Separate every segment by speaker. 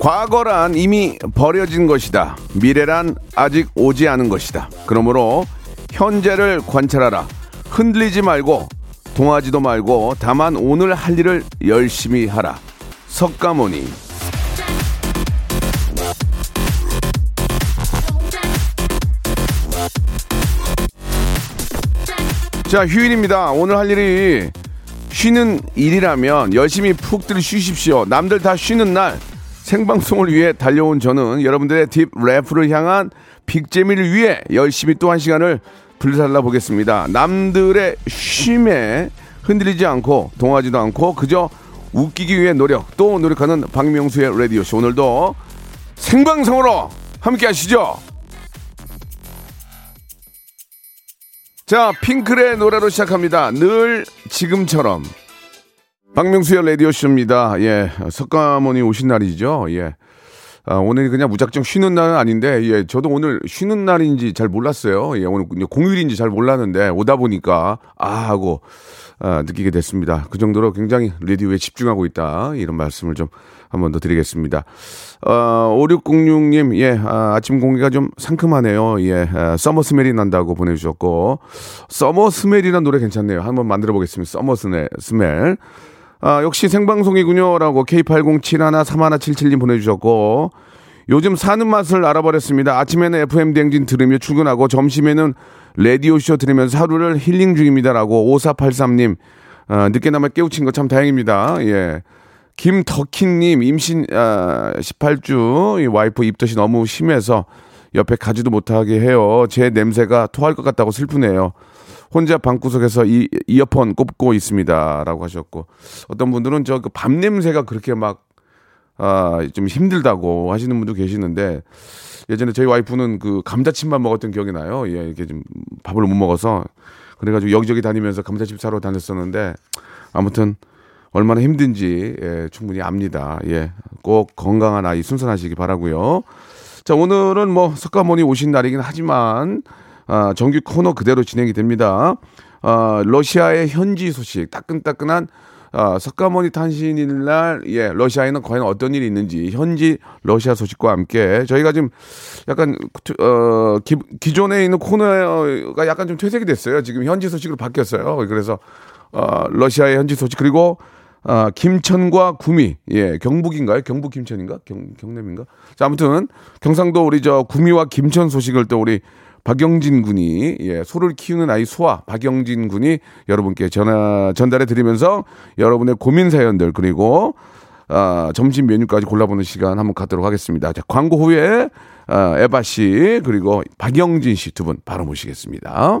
Speaker 1: 과거란 이미 버려진 것이다. 미래란 아직 오지 않은 것이다. 그러므로 현재를 관찰하라. 흔들리지 말고 동하지도 말고 다만 오늘 할 일을 열심히 하라. 석가모니. 자, 휴일입니다. 오늘 할 일이 쉬는 일이라면 열심히 푹들 쉬십시오. 남들 다 쉬는 날 생방송을 위해 달려온 저는 여러분들의 deep laugh를 향한 big재미를 위해 열심히 또 한 시간을 불살라 보겠습니다. 남들의 쉼에 흔들리지 않고 동하지도 않고 그저 웃기기 위해 노력 또 노력하는 박명수의 라디오쇼 오늘도 생방송으로 함께 하시죠. 자, 핑클의 노래로 시작합니다. 늘 지금처럼. 박명수의 라디오쇼입니다. 예, 석가모니 오신 날이죠. 예. 아, 오늘이 그냥 무작정 쉬는 날은 아닌데, 예, 저도 오늘 쉬는 날인지 잘 몰랐어요. 예, 오늘 공휴일인지 잘 몰랐는데, 오다 보니까, 아, 하고, 아, 느끼게 됐습니다. 그 정도로 굉장히 라디오에 집중하고 있다. 이런 말씀을 좀 한 번 더 드리겠습니다. 어, 5606님, 예, 아, 아침 공기가 좀 상큼하네요. 예, 아, summer smell이 난다고 보내주셨고, summer smell이라는 노래 괜찮네요. 한번 만들어 보겠습니다. summer smell. smell. 아, 역시 생방송이군요. 라고 K80713177님 보내주셨고, 요즘 사는 맛을 알아버렸습니다. 아침에는 FM대행진 들으며 출근하고, 점심에는 라디오쇼 들으면서 하루를 힐링 중입니다. 라고 5483님, 아, 늦게나마 깨우친 거 참 다행입니다. 예. 김덕희님, 임신, 아, 18주, 이 와이프 입덧이 너무 심해서 옆에 가지도 못하게 해요. 제 냄새가 토할 것 같다고 슬프네요. 혼자 방구석에서 이 이어폰 꼽고 있습니다 라고 하셨고 어떤 분들은 저그밤 냄새가 그렇게 막 아, 좀 힘들다고 하시는 분도 계시는데 예전에 저희 와이프는 그 감자칩만 먹었던 기억이 나요. 예, 이렇게 좀 밥을 못 먹어서 그래가지고 여기저기 다니면서 감자칩 사러 다녔었는데 아무튼 얼마나 힘든지 예, 충분히 압니다. 예, 꼭 건강한 아이 순산하시기 바라고요. 자, 오늘은 뭐 석가모니 오신 날이긴 하지만 아, 정규 코너 그대로 진행이 됩니다. 아, 러시아의 현지 소식, 따끈따끈한 아, 석가모니 탄신일 날, 예, 러시아에는 과연 어떤 일이 있는지, 현지 러시아 소식과 함께, 저희가 지금 약간, 어, 기, 기존에 있는 코너가 약간 좀 퇴색이 됐어요. 지금 현지 소식으로 바뀌었어요. 그래서, 어, 러시아의 현지 소식, 그리고, 아, 김천과 구미, 예, 경북인가요? 경북 김천인가? 경, 경남인가? 자, 아무튼, 경상도 우리 저 구미와 김천 소식을 또 우리 박영진 군이 예, 소를 키우는 아이 소아 박영진 군이 여러분께 전화 전달해 드리면서 여러분의 고민 사연들 그리고 아, 점심 메뉴까지 골라보는 시간 한번 갖도록 하겠습니다. 자, 광고 후에 아, 에바 씨 그리고 박영진 씨 두 분 바로 모시겠습니다.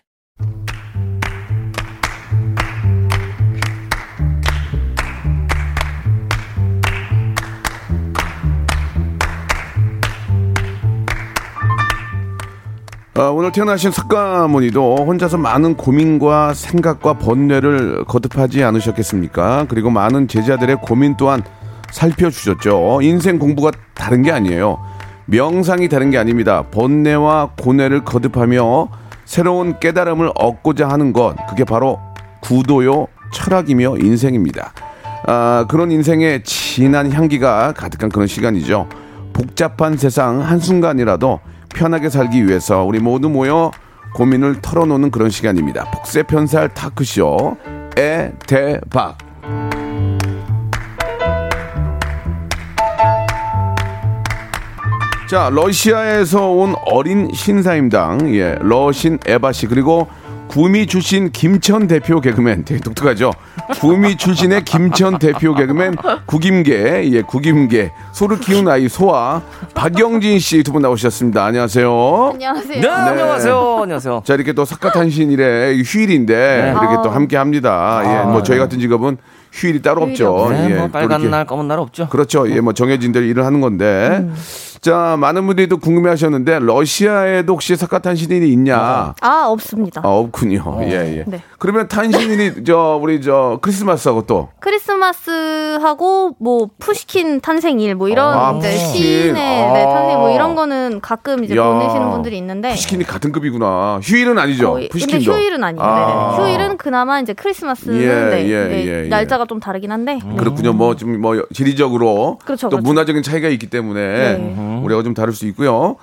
Speaker 1: 어, 오늘 태어나신 석가모니도 혼자서 많은 고민과 생각과 번뇌를 거듭하지 않으셨겠습니까? 그리고 많은 제자들의 고민 또한 살펴주셨죠. 인생 공부가 다른 게 아니에요. 명상이 다른 게 아닙니다. 번뇌와 고뇌를 거듭하며 새로운 깨달음을 얻고자 하는 것, 그게 바로 구도요, 철학이며 인생입니다. 아, 그런 인생의 진한 향기가 가득한 그런 시간이죠. 복잡한 세상 한순간이라도 편하게 살기 위해서 우리 모두 모여 고민을 털어놓는 그런 시간입니다. 복세편살 타크쇼 에 대박. 자, 러시아에서 온 어린 신사임당, 예, 러신 에바 씨, 그리고 구미 출신 김천 대표 개그맨, 되게 독특하죠? 구미 출신의 김천 대표 개그맨 구김계, 예, 구김계, 소를 키운 아이 소아, 박영진 씨 두 분 나오셨습니다. 안녕하세요.
Speaker 2: 안녕하세요.
Speaker 3: 네, 안녕하세요. 안녕하세요.
Speaker 1: 자, 이렇게 또 석가탄신일에 휴일인데, 이렇게 또 함께 합니다. 예, 뭐 저희 같은 직업은 휴일이 따로
Speaker 2: 휴일이
Speaker 1: 없죠.
Speaker 2: 없어요.
Speaker 3: 네,
Speaker 1: 예, 뭐또
Speaker 3: 빨간 날, 검은 날 없죠.
Speaker 1: 그렇죠. 예, 뭐 정해진 대로 일을 하는 건데.
Speaker 2: 음.
Speaker 1: 자, 많은 분들이 또 궁금해 하셨는데, 러시아에도 혹시 석가탄신일이 있냐?
Speaker 2: 아 없습니다.
Speaker 1: 아, 없군요. 예, 예.
Speaker 2: 네.
Speaker 1: 그러면 탄신일이, 저, 우리 저, 크리스마스하고 또.
Speaker 2: 크리스마스하고 뭐 푸시킨 탄생일 뭐 이런
Speaker 1: 아,
Speaker 2: 이제. 시인의 네,
Speaker 1: 아.
Speaker 2: 탄생 뭐 이런 거는 가끔 이제
Speaker 1: 야.
Speaker 2: 보내시는 분들이 있는데
Speaker 1: 푸시킨이 같은 급이구나. 휴일은 아니죠?
Speaker 2: 근데
Speaker 1: 푸시킨도.
Speaker 2: 휴일은 아니에요.
Speaker 1: 아.
Speaker 2: 네네. 휴일은 그나마 이제 크리스마스는
Speaker 1: 예,
Speaker 2: 네,
Speaker 1: 예,
Speaker 2: 네,
Speaker 1: 예, 예.
Speaker 2: 날짜가 좀 다르긴 한데 네.
Speaker 1: 그렇군요. 뭐, 좀, 뭐, 지리적으로.
Speaker 2: 그렇죠,
Speaker 1: 또
Speaker 2: 그렇죠.
Speaker 1: 문화적인 차이가 있기 때문에
Speaker 2: 네.
Speaker 1: 우리가 좀 다를 수 있고요.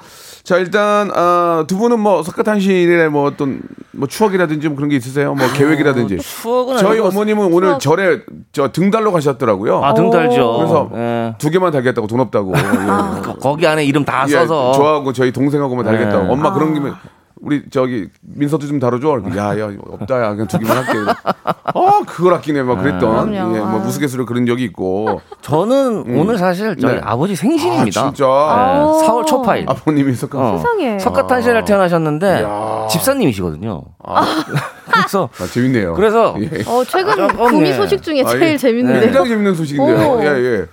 Speaker 1: 자, 일단, 아, 두 분은 뭐, 석가탄신일에 뭐 어떤, 뭐 추억이라든지 뭐 그런 게 있으세요? 뭐 계획이라든지.
Speaker 3: 추억은
Speaker 1: 저희
Speaker 3: 아니고
Speaker 1: 어머님은 오늘
Speaker 2: 추억.
Speaker 1: 절에 저 등 달러 가셨더라고요.
Speaker 3: 아, 등 달죠.
Speaker 1: 그래서
Speaker 3: 예.
Speaker 1: 두 개만 달겠다고 돈 없다고. 예.
Speaker 3: 거- 거기 안에 이름 다
Speaker 1: 예,
Speaker 3: 써서
Speaker 1: 저하고 저희 동생하고만 달겠다고.
Speaker 3: 네.
Speaker 1: 엄마 그런 김에 우리 저기 민서도 좀 다뤄줘. 야야 없다 야 그냥 두 개만 할게. 어 그걸 아끼네 막 그랬던.
Speaker 2: 그럼요.
Speaker 1: 예, 뭐
Speaker 2: 아.
Speaker 1: 우스갯소리로 그런 적이 있고.
Speaker 3: 저는 오늘 사실 저희
Speaker 1: 네.
Speaker 3: 아버지 생신입니다.
Speaker 1: 아 진짜.
Speaker 3: 네, 4월 초파일.
Speaker 1: 아버님이 석가.
Speaker 3: 어,
Speaker 2: 세상에.
Speaker 3: 석가탄신일 태어나셨는데 집사님이시거든요. 그래서
Speaker 1: 아, 재밌네요.
Speaker 3: 그래서
Speaker 1: 예.
Speaker 2: 어, 최근
Speaker 3: 조금,
Speaker 2: 구미
Speaker 3: 예.
Speaker 2: 소식 중에
Speaker 1: 아,
Speaker 2: 제일
Speaker 1: 예.
Speaker 2: 재밌는데요.
Speaker 1: 굉장히 재밌는 소식인데요.
Speaker 2: 오.
Speaker 1: 예 예.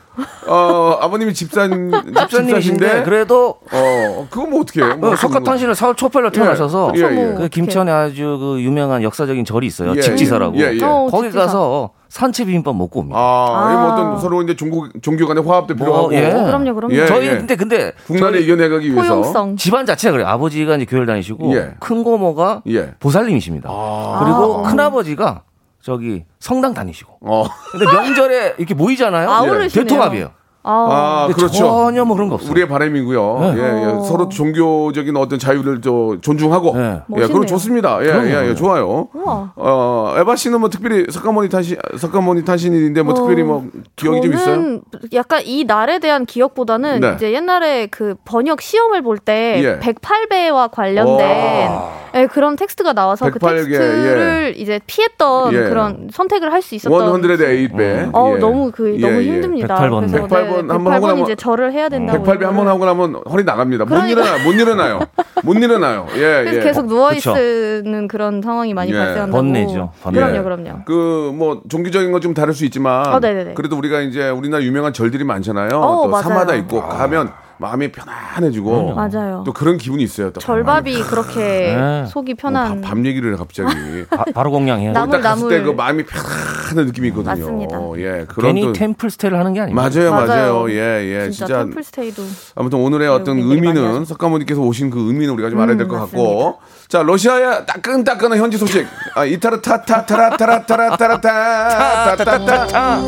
Speaker 1: 어 아버님이 집사님
Speaker 3: 집사님이신데. 그래도
Speaker 1: 어 그거 뭐 어떻게 해요? 뭐
Speaker 3: 어, 석가탄신일 4월 초파일로 태어나셔서
Speaker 1: 예, 예.
Speaker 3: 그 김천에 아주 그 유명한 역사적인 절이 있어요.
Speaker 1: 예,
Speaker 3: 직지사라고.
Speaker 1: 예, 예.
Speaker 2: 어,
Speaker 3: 거기
Speaker 2: 직지사.
Speaker 3: 가서 산채 비빔밥 먹고 옵니다.
Speaker 1: 아, 이게 뭐
Speaker 2: 아.
Speaker 1: 어떤 서로 이제 종교 종교 간의 화합도 필요하고.
Speaker 3: 예.
Speaker 2: 그럼요, 그럼요.
Speaker 1: 예.
Speaker 3: 저희는 근데 근데
Speaker 1: 국난을 이겨내가기 위해서.
Speaker 2: 포용성.
Speaker 3: 집안 자체가 그래요. 아버지가 이제 교회를 다니시고
Speaker 1: 예.
Speaker 3: 큰 고모가
Speaker 1: 예.
Speaker 3: 보살님이십니다.
Speaker 1: 아.
Speaker 3: 그리고 큰 아버지가 저기 성당 다니시고.
Speaker 1: 어.
Speaker 3: 근데 명절에 이렇게 모이잖아요. 대통합이에요.
Speaker 2: 아,
Speaker 1: 아, 그렇죠.
Speaker 3: 전혀 뭐 그런 거 없어요.
Speaker 1: 우리의 바람이고요.
Speaker 3: 네.
Speaker 1: 예, 예. 서로 종교적인 어떤 자유를 저 존중하고.
Speaker 3: 네.
Speaker 1: 예, 그럼. 좋습니다. 예,
Speaker 3: 그럼요,
Speaker 1: 예, 예. 좋아요.
Speaker 2: 우와.
Speaker 1: 어, 에바 씨는 뭐 특별히 석가모니 탄신, 석가모니 탄신일인데 뭐
Speaker 2: 어,
Speaker 1: 특별히 뭐 기억이 좀 있어요?
Speaker 2: 저는 약간 이 날에 대한 기억보다는
Speaker 1: 네.
Speaker 2: 이제 옛날에 그 번역 시험을 볼때
Speaker 1: 예.
Speaker 2: 108배와 관련된 예, 그런 텍스트가 나와서
Speaker 1: 그108 개,
Speaker 2: 텍스트를 이제 피했던
Speaker 1: 예.
Speaker 2: 그런 선택을 할 수 있었던
Speaker 1: 108배.
Speaker 2: 어
Speaker 1: 예.
Speaker 2: 너무 그
Speaker 1: 예,
Speaker 2: 너무
Speaker 1: 예.
Speaker 2: 힘듭니다.
Speaker 3: 108번.
Speaker 2: 그래서
Speaker 1: 108번 한번 하고
Speaker 2: 108번
Speaker 1: 나면
Speaker 2: 이제 절을 해야 된다고.
Speaker 1: 108배 한 번 하고 나면 허리 나갑니다. 못
Speaker 2: 그러니까.
Speaker 1: 일어나요. 못 일어나요. 못 일어나요. 예,
Speaker 2: 그래서
Speaker 1: 예.
Speaker 2: 계속 누워. 있는 그런 상황이 많이
Speaker 1: 예.
Speaker 2: 발생한다고.
Speaker 3: 번뇌죠, 번뇌.
Speaker 2: 그럼요,
Speaker 1: 예.
Speaker 2: 그럼요.
Speaker 1: 그 뭐 종교적인 건 좀 다를 수 있지만
Speaker 2: 어, 네네네.
Speaker 1: 그래도 우리가 이제 우리나라 유명한 절들이 많잖아요.
Speaker 2: 어,
Speaker 1: 또
Speaker 2: 맞아요.
Speaker 1: 사마다 있고 가면 마음이 편안해지고
Speaker 2: 맞아요.
Speaker 1: 또 그런 기분이 있어요. 또
Speaker 2: 절밥이 그렇게
Speaker 3: 네.
Speaker 2: 속이
Speaker 1: 어,
Speaker 2: 편한.
Speaker 1: 밥, 밥 얘기를 해, 갑자기.
Speaker 3: 바, 바로 공양해요.
Speaker 2: 남-
Speaker 1: 딱 갔을
Speaker 2: 나물.
Speaker 1: 때그 마음이 편안한 느낌이 있거든요.
Speaker 2: 맞습니다.
Speaker 1: 예, 그런
Speaker 3: 괜히
Speaker 1: 또
Speaker 3: 템플 스테이를 하는 게 아닙니다.
Speaker 1: 맞아요, 맞아요.
Speaker 2: 맞아요.
Speaker 1: 예, 예,
Speaker 2: 진짜,
Speaker 1: 진짜.
Speaker 2: 템플 스테이도.
Speaker 1: 아무튼 오늘의 어떤 의미는. 석가모니께서 오신 그 의미는 우리가 좀 알아야 될것
Speaker 2: 음,
Speaker 1: 같고. 자, 러시아의 따끈따끈한 현지 소식. 아, 이타르 타타타라타라타라타라타. 타타타.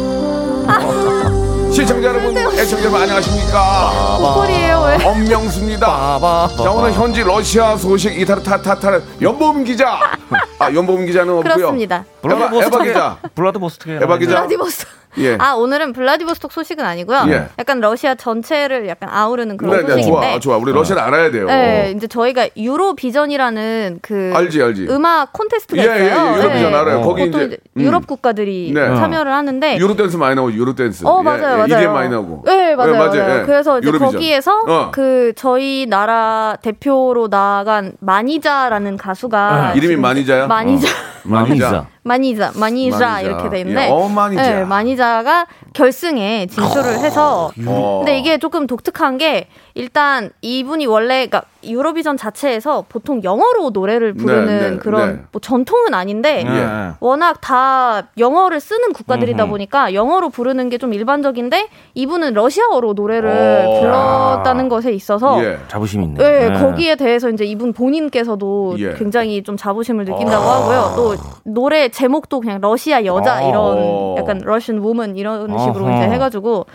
Speaker 1: 시청자 여러분, 애청자 여러분 안녕하십니까?
Speaker 2: 보컬이에요, 왜?
Speaker 1: 엄명수입니다. 자, 오늘 현지 러시아 소식 이타르 타타타라 연보음 기자. 아, 연보음 기자는 없고요.
Speaker 2: 그렇습니다.
Speaker 1: 에바, 에바 기자.
Speaker 3: 블라드 보스트게.
Speaker 1: 에바 기자.
Speaker 2: 블라디보스톡.
Speaker 1: 예.
Speaker 2: 아 오늘은 블라디보스톡 소식은 아니고요.
Speaker 1: 예.
Speaker 2: 약간 러시아 전체를 약간 아우르는 그런
Speaker 1: 네, 네,
Speaker 2: 소식인데.
Speaker 1: 좋아, 좋아. 우리 러시아를 알아야 돼요.
Speaker 2: 네, 이제 저희가 유로비전이라는 그
Speaker 1: 알지, 알지.
Speaker 2: 음악 콘테스트가
Speaker 1: 예, 예,
Speaker 2: 있어요.
Speaker 1: 예, 유로비전
Speaker 2: 네.
Speaker 1: 알아요. 거기
Speaker 2: 보통
Speaker 1: 이제,
Speaker 2: 이제
Speaker 1: 음.
Speaker 2: 유럽 국가들이
Speaker 1: 네.
Speaker 2: 참여를 하는데
Speaker 1: 유로 댄스 많이 나오죠. 유로 댄스.
Speaker 2: 어 맞아요, 맞아요.
Speaker 1: EDM 많이 나오고.
Speaker 2: 네, 맞아요,
Speaker 1: 예,
Speaker 2: 맞아요.
Speaker 1: 예.
Speaker 2: 그래서 이제
Speaker 1: 유로비전.
Speaker 2: 거기에서
Speaker 1: 어.
Speaker 2: 그 저희 나라 대표로 나간 마니자라는 가수가
Speaker 1: 이름이
Speaker 2: 지금
Speaker 1: 마니자야?
Speaker 2: 마니자.
Speaker 3: 마니자.
Speaker 2: 마니자, 마니자,
Speaker 1: 마니자.
Speaker 2: 이렇게 돼 있는데,
Speaker 1: 예, 어, 마니자.
Speaker 2: 네, 마니자가 결승에 진출을 해서,
Speaker 1: 어.
Speaker 2: 근데 이게 조금 독특한 게 일단 이분이 원래 그러니까 유로비전 자체에서 보통 영어로 노래를 부르는
Speaker 1: 네, 네,
Speaker 2: 그런
Speaker 1: 네.
Speaker 2: 뭐 전통은 아닌데
Speaker 1: 예.
Speaker 2: 워낙 다 영어를 쓰는 국가들이다 보니까 영어로 부르는 게 좀 일반적인데 이분은 러시아어로 노래를
Speaker 1: 오.
Speaker 2: 불렀다는 것에 있어서
Speaker 1: 예.
Speaker 3: 자부심 있네.
Speaker 2: 네, 거기에 대해서 이제 이분 본인께서도
Speaker 1: 예.
Speaker 2: 굉장히 좀 자부심을 느낀다고 하고요. 또 노래 제목도 그냥 러시아 여자
Speaker 1: 아.
Speaker 2: 이런 약간 러시안 우먼 이런 식으로
Speaker 3: 아하.
Speaker 2: 이제 해가지고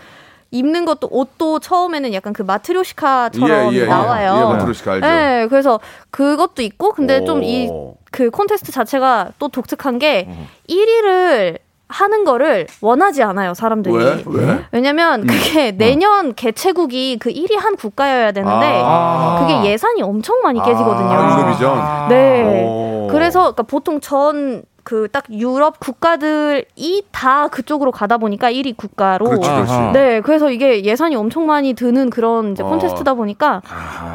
Speaker 2: 입는 것도 옷도 처음에는 약간 그 마트료시카처럼
Speaker 1: 예, 예, 예.
Speaker 2: 나와요.
Speaker 1: 예, 마트료시카 알죠.
Speaker 2: 네, 그래서 그것도 있고 근데 좀이
Speaker 1: 오.
Speaker 2: 그 콘테스트 자체가 또 독특한 게 1위를 하는 거를 원하지 않아요, 사람들이.
Speaker 1: 왜? 왜?
Speaker 2: 왜냐면 그게 내년 개최국이 그 1위 한 국가여야 되는데
Speaker 1: 아.
Speaker 2: 그게 예산이 엄청 많이 깨지거든요.
Speaker 1: 아, 유로비전.
Speaker 2: 네.
Speaker 1: 오.
Speaker 2: 그래서 그러니까 보통 전 그 딱 유럽 국가들이 다 그쪽으로 가다 보니까 1위 국가로.
Speaker 1: 그렇지, 그렇지.
Speaker 2: 네, 그래서 이게 예산이 엄청 많이 드는 그런 이제
Speaker 1: 어.
Speaker 2: 콘테스트다 보니까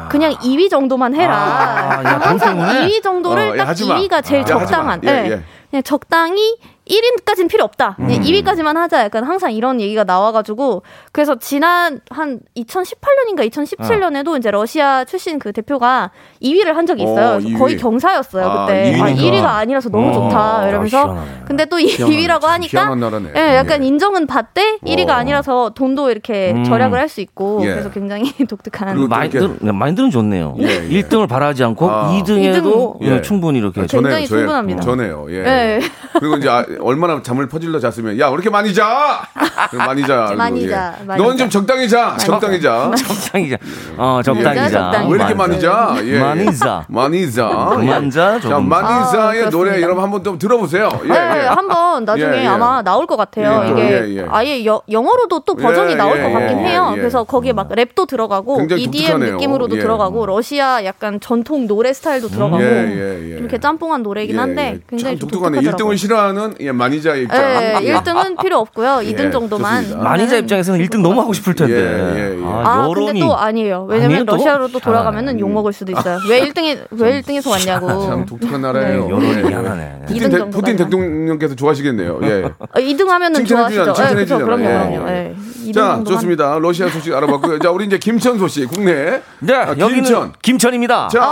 Speaker 2: 그냥 2위 정도만 해라.
Speaker 3: 아, 야, 돈
Speaker 2: 항상
Speaker 3: 때문에?
Speaker 2: 2위 정도를
Speaker 1: 어, 야,
Speaker 2: 딱
Speaker 1: 하지 마.
Speaker 2: 2위가 제일
Speaker 1: 야, 마.
Speaker 2: 적당한.
Speaker 1: 예,
Speaker 2: 네.
Speaker 1: 예.
Speaker 2: 그냥 적당히 1위까지는 필요 없다.
Speaker 1: 음.
Speaker 2: 그냥 2위까지만 하자. 약간 항상 이런 얘기가 나와가지고 그래서 지난 한 2018년인가 2017년에도 이제 러시아 출신 그 대표가 2위를 한 적이 있어요.
Speaker 1: 어,
Speaker 2: 그래서
Speaker 1: 2위.
Speaker 2: 거의 경사였어요
Speaker 1: 아,
Speaker 2: 그때.
Speaker 1: 2위니까.
Speaker 2: 아, 1위가 아니라서 너무
Speaker 3: 어,
Speaker 2: 좋다. 이러면서
Speaker 3: 시원하네.
Speaker 2: 근데 또 2위라고
Speaker 1: 참
Speaker 2: 하니까. 예, 약간
Speaker 1: 예.
Speaker 2: 인정은 받되 1위가
Speaker 1: 어.
Speaker 2: 아니라서 돈도 이렇게
Speaker 3: 음.
Speaker 2: 절약을 할 수 있고
Speaker 1: 예.
Speaker 2: 그래서 굉장히 독특한.
Speaker 3: 마인드, 마인드는 좋네요.
Speaker 1: 예, 예.
Speaker 3: 1등을 바라지 않고
Speaker 1: 아.
Speaker 3: 2등에도
Speaker 1: 예.
Speaker 3: 충분히 이렇게.
Speaker 2: 굉장히 충분합니다.
Speaker 1: 전해요. 예.
Speaker 2: 예.
Speaker 1: 그리고 이제 아, 얼마나 잠을 퍼질러 잤으면 야, 왜 이렇게 많이 자? 그럼 많이 자.
Speaker 2: 많이
Speaker 1: 예.
Speaker 2: 자, 많이
Speaker 1: 넌
Speaker 2: 자.
Speaker 1: 좀 적당히 자. 적당히 자.
Speaker 3: 적당히 자. 어, 적당히
Speaker 2: 자,
Speaker 3: 자.
Speaker 2: 적당히.
Speaker 1: 왜 이렇게 많이 자? 예, 예.
Speaker 3: 많이 자.
Speaker 1: 많이 자. 예.
Speaker 3: 자,
Speaker 1: 자,
Speaker 3: 조금
Speaker 1: 많이
Speaker 2: 아,
Speaker 1: 자의. 노래 여러분 한번 좀 들어보세요. 예,
Speaker 2: 네,
Speaker 1: 예.
Speaker 2: 한번 나중에
Speaker 1: 예, 예.
Speaker 2: 아마 나올 것 같아요.
Speaker 1: 예,
Speaker 2: 이게
Speaker 1: 예, 예.
Speaker 2: 아예 여- 영어로도 또 버전이
Speaker 1: 예,
Speaker 2: 나올
Speaker 1: 예,
Speaker 2: 것 같긴
Speaker 1: 예,
Speaker 2: 해요.
Speaker 1: 예, 예.
Speaker 2: 그래서 거기에 막 랩도 들어가고 EDM
Speaker 1: 독특하네요.
Speaker 2: 느낌으로도
Speaker 1: 예.
Speaker 2: 들어가고 러시아 약간 전통 노래 스타일도 들어가고
Speaker 1: 예, 예, 예.
Speaker 2: 좀 이렇게 짬뽕한 노래이긴 한데
Speaker 1: 예, 예.
Speaker 2: 굉장히
Speaker 1: 독특하네.
Speaker 2: 독특하더라고요.
Speaker 1: 1등을 싫어하는 예, 많이자의 입장.
Speaker 2: 예, 1등은 필요 없고요. 2등
Speaker 1: 예,
Speaker 2: 정도만.
Speaker 1: 좋습니다.
Speaker 3: 만이자 입장에서는 1등 너무 하고 싶을 텐데.
Speaker 1: 예, 예, 예.
Speaker 2: 아, 근데
Speaker 3: 여론이.
Speaker 2: 또 아니에요. 왜냐면
Speaker 3: 아니에요, 또?
Speaker 2: 러시아로 또 돌아가면은
Speaker 3: 아,
Speaker 2: 욕 먹을 수도 있어요. 왜 1등에 왜 1등에서 왔냐고.
Speaker 1: 참 독특한 나라예요.
Speaker 3: 네, 여론이
Speaker 1: 예.
Speaker 3: 미안하네.
Speaker 1: 푸틴,
Speaker 2: 이등
Speaker 1: 대, 푸틴. 대통령께서 좋아하시겠네요. 예.
Speaker 2: 아, 2등 하면은
Speaker 1: 칭찬해주잖아,
Speaker 2: 좋아하시죠. 예, 그렇죠. 그럼요,
Speaker 1: 예. 예.
Speaker 2: 예. 2등
Speaker 1: 자. 좋습니다. 러시아 소식 알아봤고요. 자, 우리 이제 김천 소식 국내.
Speaker 3: 네,
Speaker 1: 아, 김천.
Speaker 3: 김천입니다.
Speaker 1: 자,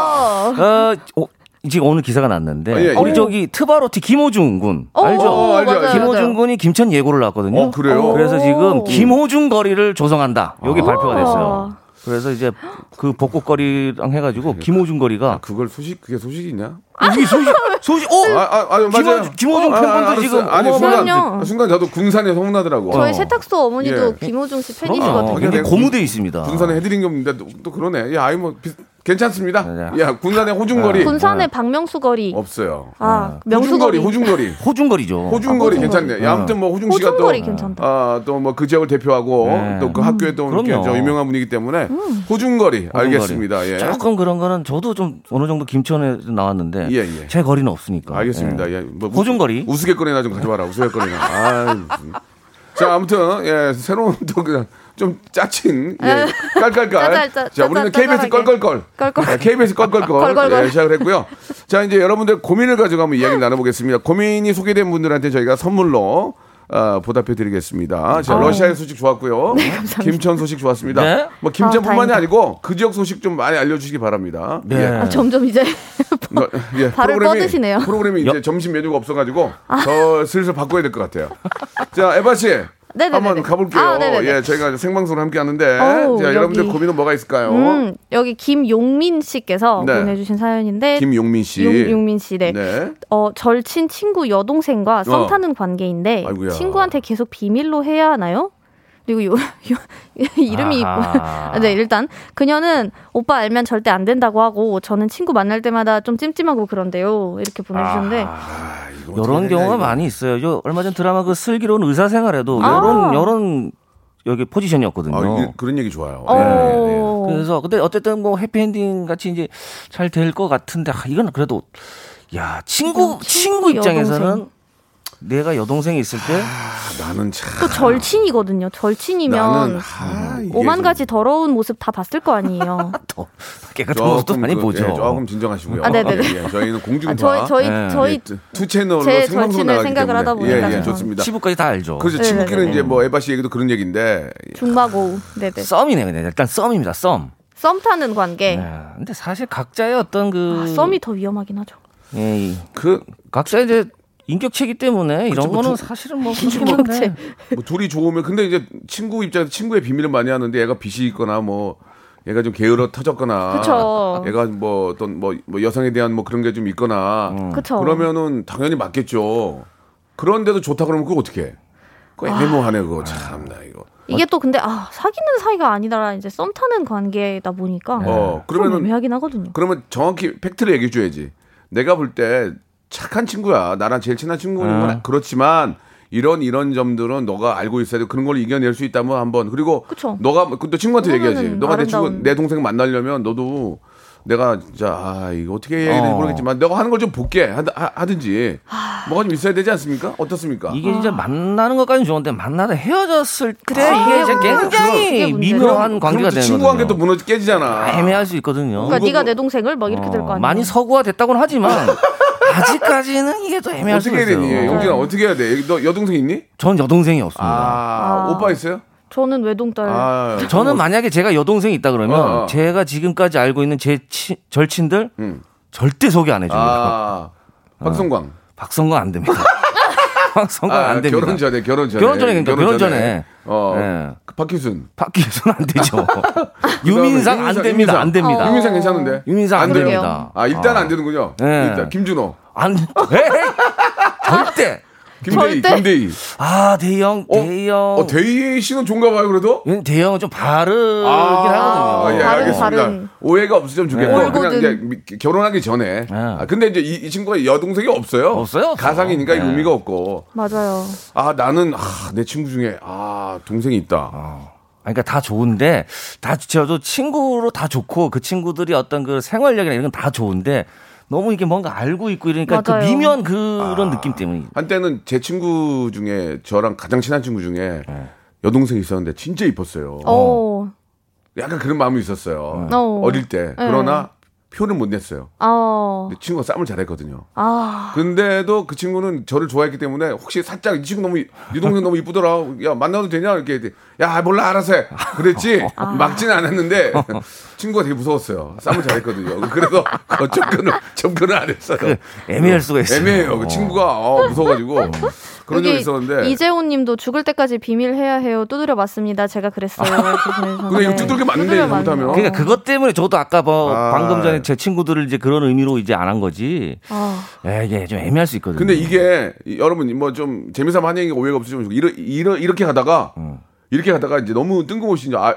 Speaker 2: 어.
Speaker 3: 어, 오, 지금 오늘 기사가 났는데
Speaker 1: 아, 예, 예.
Speaker 3: 우리 저기 트바로티 김호중 군
Speaker 2: 어,
Speaker 3: 알죠?
Speaker 1: 어, 알죠,
Speaker 2: 맞아요,
Speaker 1: 알죠.
Speaker 3: 김호중
Speaker 2: 맞아요.
Speaker 3: 군이 김천 예고를 나왔거든요.
Speaker 1: 어, 그래요?
Speaker 3: 그래서 지금
Speaker 2: 오.
Speaker 3: 김호중 거리를 조성한다. 여기
Speaker 1: 아.
Speaker 3: 발표가 됐어요. 그래서 이제 그 벚꽃거리랑 해가지고 김호중 거리가
Speaker 1: 그걸 소식 그게 소식이냐?
Speaker 3: 이게 소식 소식 어
Speaker 1: 아, 아, 아 맞아요.
Speaker 3: 김호중- 김호중
Speaker 1: 아, 아,
Speaker 3: 팬분들. 지금
Speaker 1: 아니 순간. 순간 저도 군산에 소문나더라고.
Speaker 2: 저희
Speaker 3: 어.
Speaker 2: 세탁소 어머니도
Speaker 1: 예.
Speaker 2: 김호중 씨. 팬이시거든요.
Speaker 1: 내가
Speaker 3: 고무돼 있습니다.
Speaker 1: 군산에 해드린 게 없는데 또, 또 그러네. 야, 아이 뭐 비- 괜찮습니다.
Speaker 3: 네.
Speaker 1: 야, 군산에 호중거리
Speaker 2: 군산의 박명수 거리.
Speaker 1: 없어요.
Speaker 2: 아, 명수
Speaker 1: 호중거리,
Speaker 2: 거리.
Speaker 1: 호중거리.
Speaker 3: 호중거리죠.
Speaker 1: 호중거리
Speaker 2: 아,
Speaker 1: 괜찮네.
Speaker 2: 호중거리.
Speaker 1: 야, 아무튼 뭐 호중 씨가 또
Speaker 2: 호중거리 괜찮다.
Speaker 1: 아, 또 뭐 그 지역을 대표하고
Speaker 3: 네.
Speaker 1: 또그 학교에 또 이렇게 유명한 분이기 때문에
Speaker 2: 음.
Speaker 1: 호중거리
Speaker 3: 호중거리.
Speaker 1: 알겠습니다. 예.
Speaker 3: 조금 그런 거는 저도 좀 어느 정도 김천에 나왔는데
Speaker 1: 예, 예.
Speaker 3: 제 거리는 없으니까.
Speaker 1: 알겠습니다.
Speaker 3: 예.
Speaker 1: 예. 뭐
Speaker 3: 호중거리?
Speaker 1: 우, 우스갯거리나 좀 가져와라. 우스갯거리나. 아. 자, 아무튼 예, 새로운 또 그냥 좀 짜친 예, 깔깔깔.
Speaker 2: 짜잘, 짜-
Speaker 1: 자, 우리는. KBS 껄껄껄.
Speaker 2: 껄껄.
Speaker 1: 예, KBS 껄껄껄. 예, 시작을 했고요. 자, 이제 여러분들 고민을 가지고 한번 이야기 나눠보겠습니다. 고민이 소개된 분들한테 저희가 선물로 어, 보답해드리겠습니다. 자, 러시아의 소식 좋았고요. 김천 소식 좋았습니다.
Speaker 3: 네.
Speaker 1: 뭐 김천뿐만이
Speaker 2: 아, 다행이다.
Speaker 1: 아니고 그 지역 소식 좀 많이 알려주시기 바랍니다.
Speaker 3: 네.
Speaker 1: 예.
Speaker 2: 아, 점점 이제
Speaker 1: 뭐, 예,
Speaker 2: 발을 뻗으시네요.
Speaker 1: 프로그램이 이제
Speaker 3: 여-
Speaker 1: 점심 메뉴가 없어가지고 더 슬슬 바꿔야 될 것 같아요. 자, 에바 씨.
Speaker 2: 네네네네.
Speaker 1: 한번 가볼게요.
Speaker 2: 아, 네네네.
Speaker 1: 예, 저희가 생방송을 함께 하는데,
Speaker 2: 어우,
Speaker 1: 자, 여러분들
Speaker 2: 여기.
Speaker 1: 고민은 뭐가 있을까요?
Speaker 2: 음, 여기 김용민 씨께서
Speaker 1: 네.
Speaker 2: 보내주신 사연인데
Speaker 1: 김용민 씨.
Speaker 2: 용, 용민 씨, 네.
Speaker 1: 네.
Speaker 2: 어, 절친 친구 여동생과 썸
Speaker 1: 어.
Speaker 2: 타는 관계인데
Speaker 1: 아이고야.
Speaker 2: 친구한테 계속 비밀로 해야 하나요? 그리고 요, 요 이름이
Speaker 3: 아하.
Speaker 2: 네 일단 그녀는 오빠 알면 절대 안 된다고 하고 저는 친구 만날 때마다 좀 찜찜하고 그런데요 이렇게 보내주셨는데
Speaker 1: 아,
Speaker 3: 이런 경우가
Speaker 1: 이거.
Speaker 3: 많이 있어요. 저 얼마 전 드라마 그 슬기로운 의사생활에도
Speaker 2: 아.
Speaker 3: 이런 이런 여기 포지션이었거든요.
Speaker 1: 아, 이- 그런 얘기 좋아요. 예, 예.
Speaker 3: 그래서 근데 어쨌든 뭐 해피엔딩 같이 이제 잘 될 것 같은데 아, 이건 그래도 야 친구
Speaker 2: 음, 친구
Speaker 3: 친구 입장에서는
Speaker 2: 여동생.
Speaker 3: 내가 여동생이 있을 때
Speaker 1: 아, 나는 참.
Speaker 2: 또 절친이거든요 절친이면
Speaker 1: 아,
Speaker 2: 오만
Speaker 1: 좀
Speaker 2: 가지 더러운 모습 다 봤을 거 아니에요.
Speaker 3: 더 깨끗한 모습도 많이
Speaker 1: 그,
Speaker 3: 보죠.
Speaker 1: 예, 조금 진정하시고요.
Speaker 2: 아, 네네네.
Speaker 1: 예, 예. 저희는 공중파.
Speaker 2: 아, 저희 저희
Speaker 3: 네.
Speaker 2: 저희
Speaker 1: 예, two 채널로
Speaker 2: 제
Speaker 1: 생방송
Speaker 2: 절친을
Speaker 1: 나가기
Speaker 2: 생각을
Speaker 1: 때문에.
Speaker 2: 하다 보니까
Speaker 1: 예, 예. 좋습니다.
Speaker 3: 치부까지 다 알죠.
Speaker 1: 그래서
Speaker 2: 네네네.
Speaker 1: 친구끼리는 이제 뭐 에바 씨 얘기도 그런 얘기인데
Speaker 2: 중마고 네네
Speaker 3: 썸이네요. 그냥. 일단 썸입니다. 썸.
Speaker 2: 썸 타는 관계.
Speaker 3: 네. 근데 사실 각자의 어떤 그
Speaker 2: 아, 썸이 더 위험하긴 하죠.
Speaker 3: 예,
Speaker 1: 이그
Speaker 3: 각자 이제 인격체이기 때문에 이런
Speaker 1: 뭐
Speaker 3: 거는
Speaker 1: 두-
Speaker 3: 사실은 뭐 그렇긴
Speaker 2: 인격체.
Speaker 3: 한데.
Speaker 1: 뭐 둘이 좋으면 근데 이제 친구 입장에서 친구의 비밀을 많이 하는데 얘가 빚이 있거나 뭐 얘가 좀 게으러 터졌거나
Speaker 2: 그쵸.
Speaker 1: 얘가 뭐 어떤 뭐, 뭐 여성에 대한 뭐 그런 게 좀 있거나
Speaker 2: 그쵸.
Speaker 1: 그러면은 당연히 맞겠죠. 그런데도 좋다 그러면 그거 어떻게 해? 그거 애매모하네 그거 참나 이거.
Speaker 2: 이게 또 근데 아 사귀는 사이가 아니라 이제 썸 타는 관계다 보니까
Speaker 1: 어,
Speaker 2: 좀
Speaker 1: 그러면은-
Speaker 2: 애매하긴 하거든요.
Speaker 1: 그러면 정확히 팩트를 얘기해 줘야지. 내가 볼 때 착한 친구야. 나랑 제일 친한 친구는
Speaker 3: 어.
Speaker 1: 그렇지만 이런 이런 점들은 너가 알고 있어야 돼. 그런 걸 이겨낼 수 있다면 한번 그리고
Speaker 2: 그쵸.
Speaker 1: 너가 또 친구한테 얘기하지. 너가 내 친구
Speaker 2: 아름다운-
Speaker 1: 내 동생 만나려면 너도 내가 진짜 아 이거 어떻게 해야 되는지
Speaker 3: 어.
Speaker 1: 모르겠지만 너가 하는 걸 좀 볼게 하, 하든지 뭐가 좀 있어야 되지 않습니까? 어떻습니까?
Speaker 3: 이게 진짜 만나는 것까지는 좋은데 만나다 헤어졌을 때
Speaker 2: 그래,
Speaker 3: 이게 이제 굉장히. 미묘한 관계가 되는
Speaker 1: 친구 관계도 무너지 깨지잖아.
Speaker 3: 애매할 수 있거든요.
Speaker 2: 그러니까
Speaker 1: 그거
Speaker 2: 네가
Speaker 1: 뭐-
Speaker 2: 내 동생을 막 이렇게 될거
Speaker 3: 어,
Speaker 2: 아니야.
Speaker 3: 많이 서구화 됐다고는 하지만 아직까지는 이게 또 애매할 수
Speaker 1: 어떻게 해야
Speaker 3: 있어요.
Speaker 1: 되니? 용진아 어떻게 해야 돼? 너 여동생 있니?
Speaker 3: 전 여동생이 없습니다.
Speaker 1: 아,
Speaker 2: 아.
Speaker 1: 오빠 있어요?
Speaker 2: 저는 외동딸.
Speaker 1: 아,
Speaker 3: 저는 만약에 제가 여동생이 있다 그러면
Speaker 1: 어, 어.
Speaker 3: 제가 지금까지 알고 있는 제 치- 절친들
Speaker 1: 음.
Speaker 3: 절대 소개 안 해줍니다.
Speaker 1: 아, 박성광.
Speaker 3: 박성광 안 됩니다. 박성광
Speaker 1: 아,
Speaker 3: 안 됩니다.
Speaker 1: 결혼 전에, 결혼 전에.
Speaker 3: 결혼 전에, 그러니까 결혼 전에.
Speaker 1: 어,
Speaker 3: 네.
Speaker 1: 그 박희순.
Speaker 3: 박기순 안 되죠. 유민상 안 됩니다.
Speaker 1: 유민상.
Speaker 3: 안 됩니다.
Speaker 2: 어.
Speaker 1: 유민상 괜찮은데?
Speaker 3: 유민상 안
Speaker 1: 안?
Speaker 3: 됩니다.
Speaker 1: 아, 일단 안 되는군요.
Speaker 3: 네.
Speaker 1: 일단 김준호.
Speaker 3: 안 돼. 절대.
Speaker 1: 김대희,
Speaker 2: 절대.
Speaker 1: 김대희.
Speaker 3: 아 대형
Speaker 1: 어?
Speaker 3: 대형.
Speaker 1: 어, 대희 씨는 좋은가 봐요, 그래도?
Speaker 3: 얘는 대형은 좀 바르긴
Speaker 1: 아,
Speaker 3: 하거든요.
Speaker 1: 예,
Speaker 2: 다른,
Speaker 1: 알겠습니다.
Speaker 2: 다른.
Speaker 1: 오해가 없으면 좋겠고
Speaker 3: 네.
Speaker 1: 그냥. 이제 미- 결혼하기 전에. 아, 근데 이제 이, 이 친구가 여동생이 없어요.
Speaker 3: 없어요, 없어.
Speaker 1: 가상이니까
Speaker 3: 네.
Speaker 1: 의미가 없고.
Speaker 2: 맞아요.
Speaker 1: 아 나는 아, 내 친구 중에 아 동생이 있다.
Speaker 3: 아, 그러니까 다 좋은데 다 저도 친구로 다 좋고 그 친구들이 어떤 그 생활력이나 이런 건 다 좋은데 너무 이게 뭔가 알고 있고 이러니까 그
Speaker 2: 맞아요.
Speaker 3: 미묘한 그런 느낌 때문에
Speaker 1: 한때는 제 친구 중에 저랑 가장 친한 친구 중에
Speaker 3: 네.
Speaker 1: 여동생이 있었는데 진짜 이뻤어요.
Speaker 2: 어.
Speaker 1: 약간 그런 마음이 있었어요.
Speaker 2: 어.
Speaker 1: 어릴 때. 그러나 표를 못 냈어요.
Speaker 2: 어.
Speaker 1: 근데 친구가 싸움을 잘했거든요.
Speaker 2: 아.
Speaker 1: 근데도 그 친구는 저를 좋아했기 때문에 혹시 살짝 이 친구 너무 이- 네 동생 너무 이쁘더라. 야 만나도 되냐 이렇게 야 몰라 알아서 해. 그랬지
Speaker 2: 아.
Speaker 1: 막지는 않았는데 친구가 되게 무서웠어요. 싸움을 잘했거든요. 그래서 그 접근을 접근을 안 했어요.
Speaker 3: 애매할 수가 있어요.
Speaker 1: 애매해요. 그 친구가 어, 무서워가지고 그런 적이
Speaker 2: 여기
Speaker 1: 있었는데.
Speaker 2: 이재호님도 죽을 때까지 비밀 해야 해요. 두드려 맞습니다. 제가 그랬어요.
Speaker 1: 근데 이거 두들겨 맞는데, 못하면.
Speaker 3: 그러니까 그것 때문에 저도 아까 뭐
Speaker 1: 아.
Speaker 3: 방금 전에 제 친구들을 이제 그런 의미로 이제 안 한 거지.
Speaker 2: 아,
Speaker 3: 에, 이게 좀 애매할 수 있거든요.
Speaker 1: 근데 이게 이- 여러분 뭐 좀 재미삼아 한 얘기 오해가 없으시면 이러, 이러, 이렇게 가다가
Speaker 3: 음.
Speaker 1: 이렇게 가다가 이제 너무 뜬금없이 이제, 아,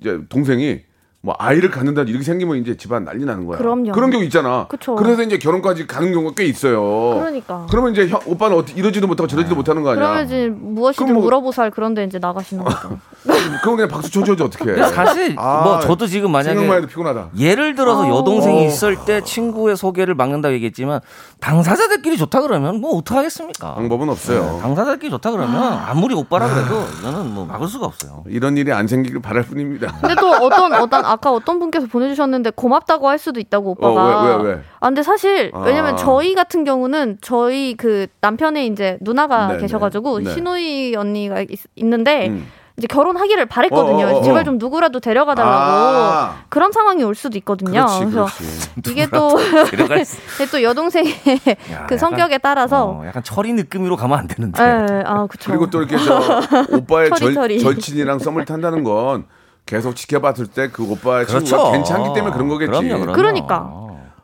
Speaker 1: 이제 동생이 뭐 아이를 갖는다 이렇게 생기면 이제 집안 난리 나는 거야.
Speaker 2: 그럼요.
Speaker 1: 런 경우 있잖아.
Speaker 2: 그쵸.
Speaker 1: 래서 이제 결혼까지 가는 경우가 꽤 있어요.
Speaker 2: 그러니까.
Speaker 1: 그러면 이제 형, 오빠는 어떻게 이러지도 못하고 저러지도 못하는 거 아니야.
Speaker 2: 그러면 이제 무엇이든
Speaker 1: 뭐-
Speaker 2: 물어보살 그런데 이제 나가시는 거죠.
Speaker 1: 그럼 그냥 박수 쳐줘야지 어떻게.
Speaker 3: 사실
Speaker 1: 아,
Speaker 3: 뭐 저도 지금 만약에
Speaker 1: 생각만 해도 피곤하다.
Speaker 3: 예를 들어서
Speaker 2: 어.
Speaker 3: 여동생이
Speaker 1: 어.
Speaker 3: 있을 때 친구의 소개를 막는다고 얘기했지만 당사자들끼리 좋다 그러면 뭐 어떡하겠습니까?
Speaker 1: 방법은 없어요.
Speaker 3: 네, 당사자들끼리 좋다 그러면 아무리 오빠라 그래도 이거는 뭐 막을 수가 없어요.
Speaker 1: 이런 일이 안 생기길 바랄 뿐입니다.
Speaker 2: 근데 또 어떤 어떤 아까 어떤 분께서 보내주셨는데 고맙다고 할 수도 있다고 오빠가.
Speaker 1: 어, 왜, 왜, 왜?
Speaker 2: 아 근데 사실
Speaker 1: 아.
Speaker 2: 왜냐면 저희 같은 경우는 저희 그 남편의 이제 누나가
Speaker 1: 네,
Speaker 2: 계셔가지고
Speaker 1: 네.
Speaker 2: 시누이 언니가 있, 있는데
Speaker 1: 음.
Speaker 2: 이제 결혼하기를 바랬거든요.
Speaker 1: 어, 어, 어,
Speaker 2: 제발
Speaker 1: 어.
Speaker 2: 좀 누구라도 데려가 달라고
Speaker 1: 아.
Speaker 2: 그런 상황이 올 수도 있거든요.
Speaker 1: 그렇지,
Speaker 2: 래서
Speaker 1: 그렇지.
Speaker 2: 이게 또 또 여동생의
Speaker 3: 야,
Speaker 2: 그 성격에 따라서
Speaker 3: 어, 약간 철이 느낌으로 가면 안 되는데.
Speaker 2: 예, 아 그쵸.
Speaker 1: 그리고 또 이렇게 저 오빠의
Speaker 2: 처리,
Speaker 1: 절. 절친이랑 썸을 탄다는 건 계속 지켜봤을 때 그 오빠의
Speaker 3: 그렇죠.
Speaker 1: 친구가 괜찮기 때문에 그런 거겠지.
Speaker 3: 그럼요, 그럼요.
Speaker 2: 그러니까.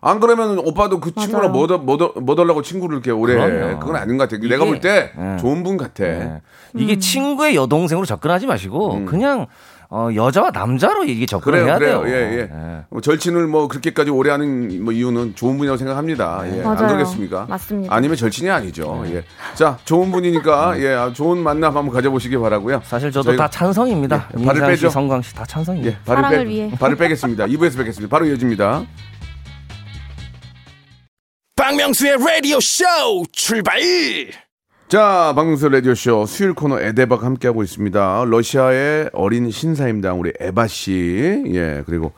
Speaker 1: 안 그러면 오빠도 그 친구랑 뭐,
Speaker 2: 맞아요.
Speaker 1: 뭐, 뭐, 뭐 달라고 친구를 이렇게 오래 해.
Speaker 3: 그럼요.
Speaker 1: 그건 아닌 것 같아. 내가 볼때
Speaker 3: 예.
Speaker 1: 좋은 분 같아.
Speaker 3: 네. 이게 친구의 여동생으로 접근하지 마시고
Speaker 1: 음.
Speaker 3: 그냥 어, 여자와 남자로 이게 접근을
Speaker 1: 그래요,
Speaker 3: 해야
Speaker 1: 그래요.
Speaker 3: 돼요.
Speaker 1: 예, 예. 뭐 절친을 뭐 그렇게까지 오래 하는 뭐 이유는 좋은 분이라고 생각합니다. 예. 안
Speaker 2: 맞아요.
Speaker 1: 그러겠습니까?
Speaker 2: 맞습니다.
Speaker 1: 아니면 절친이 아니죠. 예. 자, 좋은 분이니까 예, 아, 좋은 만남 한번 가져보시기 바라고요.
Speaker 3: 사실 저도
Speaker 1: 저희가-
Speaker 3: 다 찬성입니다.
Speaker 1: 예, 발을
Speaker 3: 민상
Speaker 1: 빼죠.
Speaker 3: 씨, 성광 씨 다 찬성이에요.
Speaker 1: 예, 발을,
Speaker 2: 사랑을
Speaker 1: 빼,
Speaker 2: 위해.
Speaker 1: 발을 빼겠습니다. 2부에서 뵙겠습니다. 바로 이어집니다.
Speaker 4: 박명수의 라디오 쇼 출발
Speaker 1: 자, 박명수 라디오쇼 수요일 코너 에데박 함께하고 있습니다. 러시아의 어린 신사임당 우리 에바 씨, 예, 그리고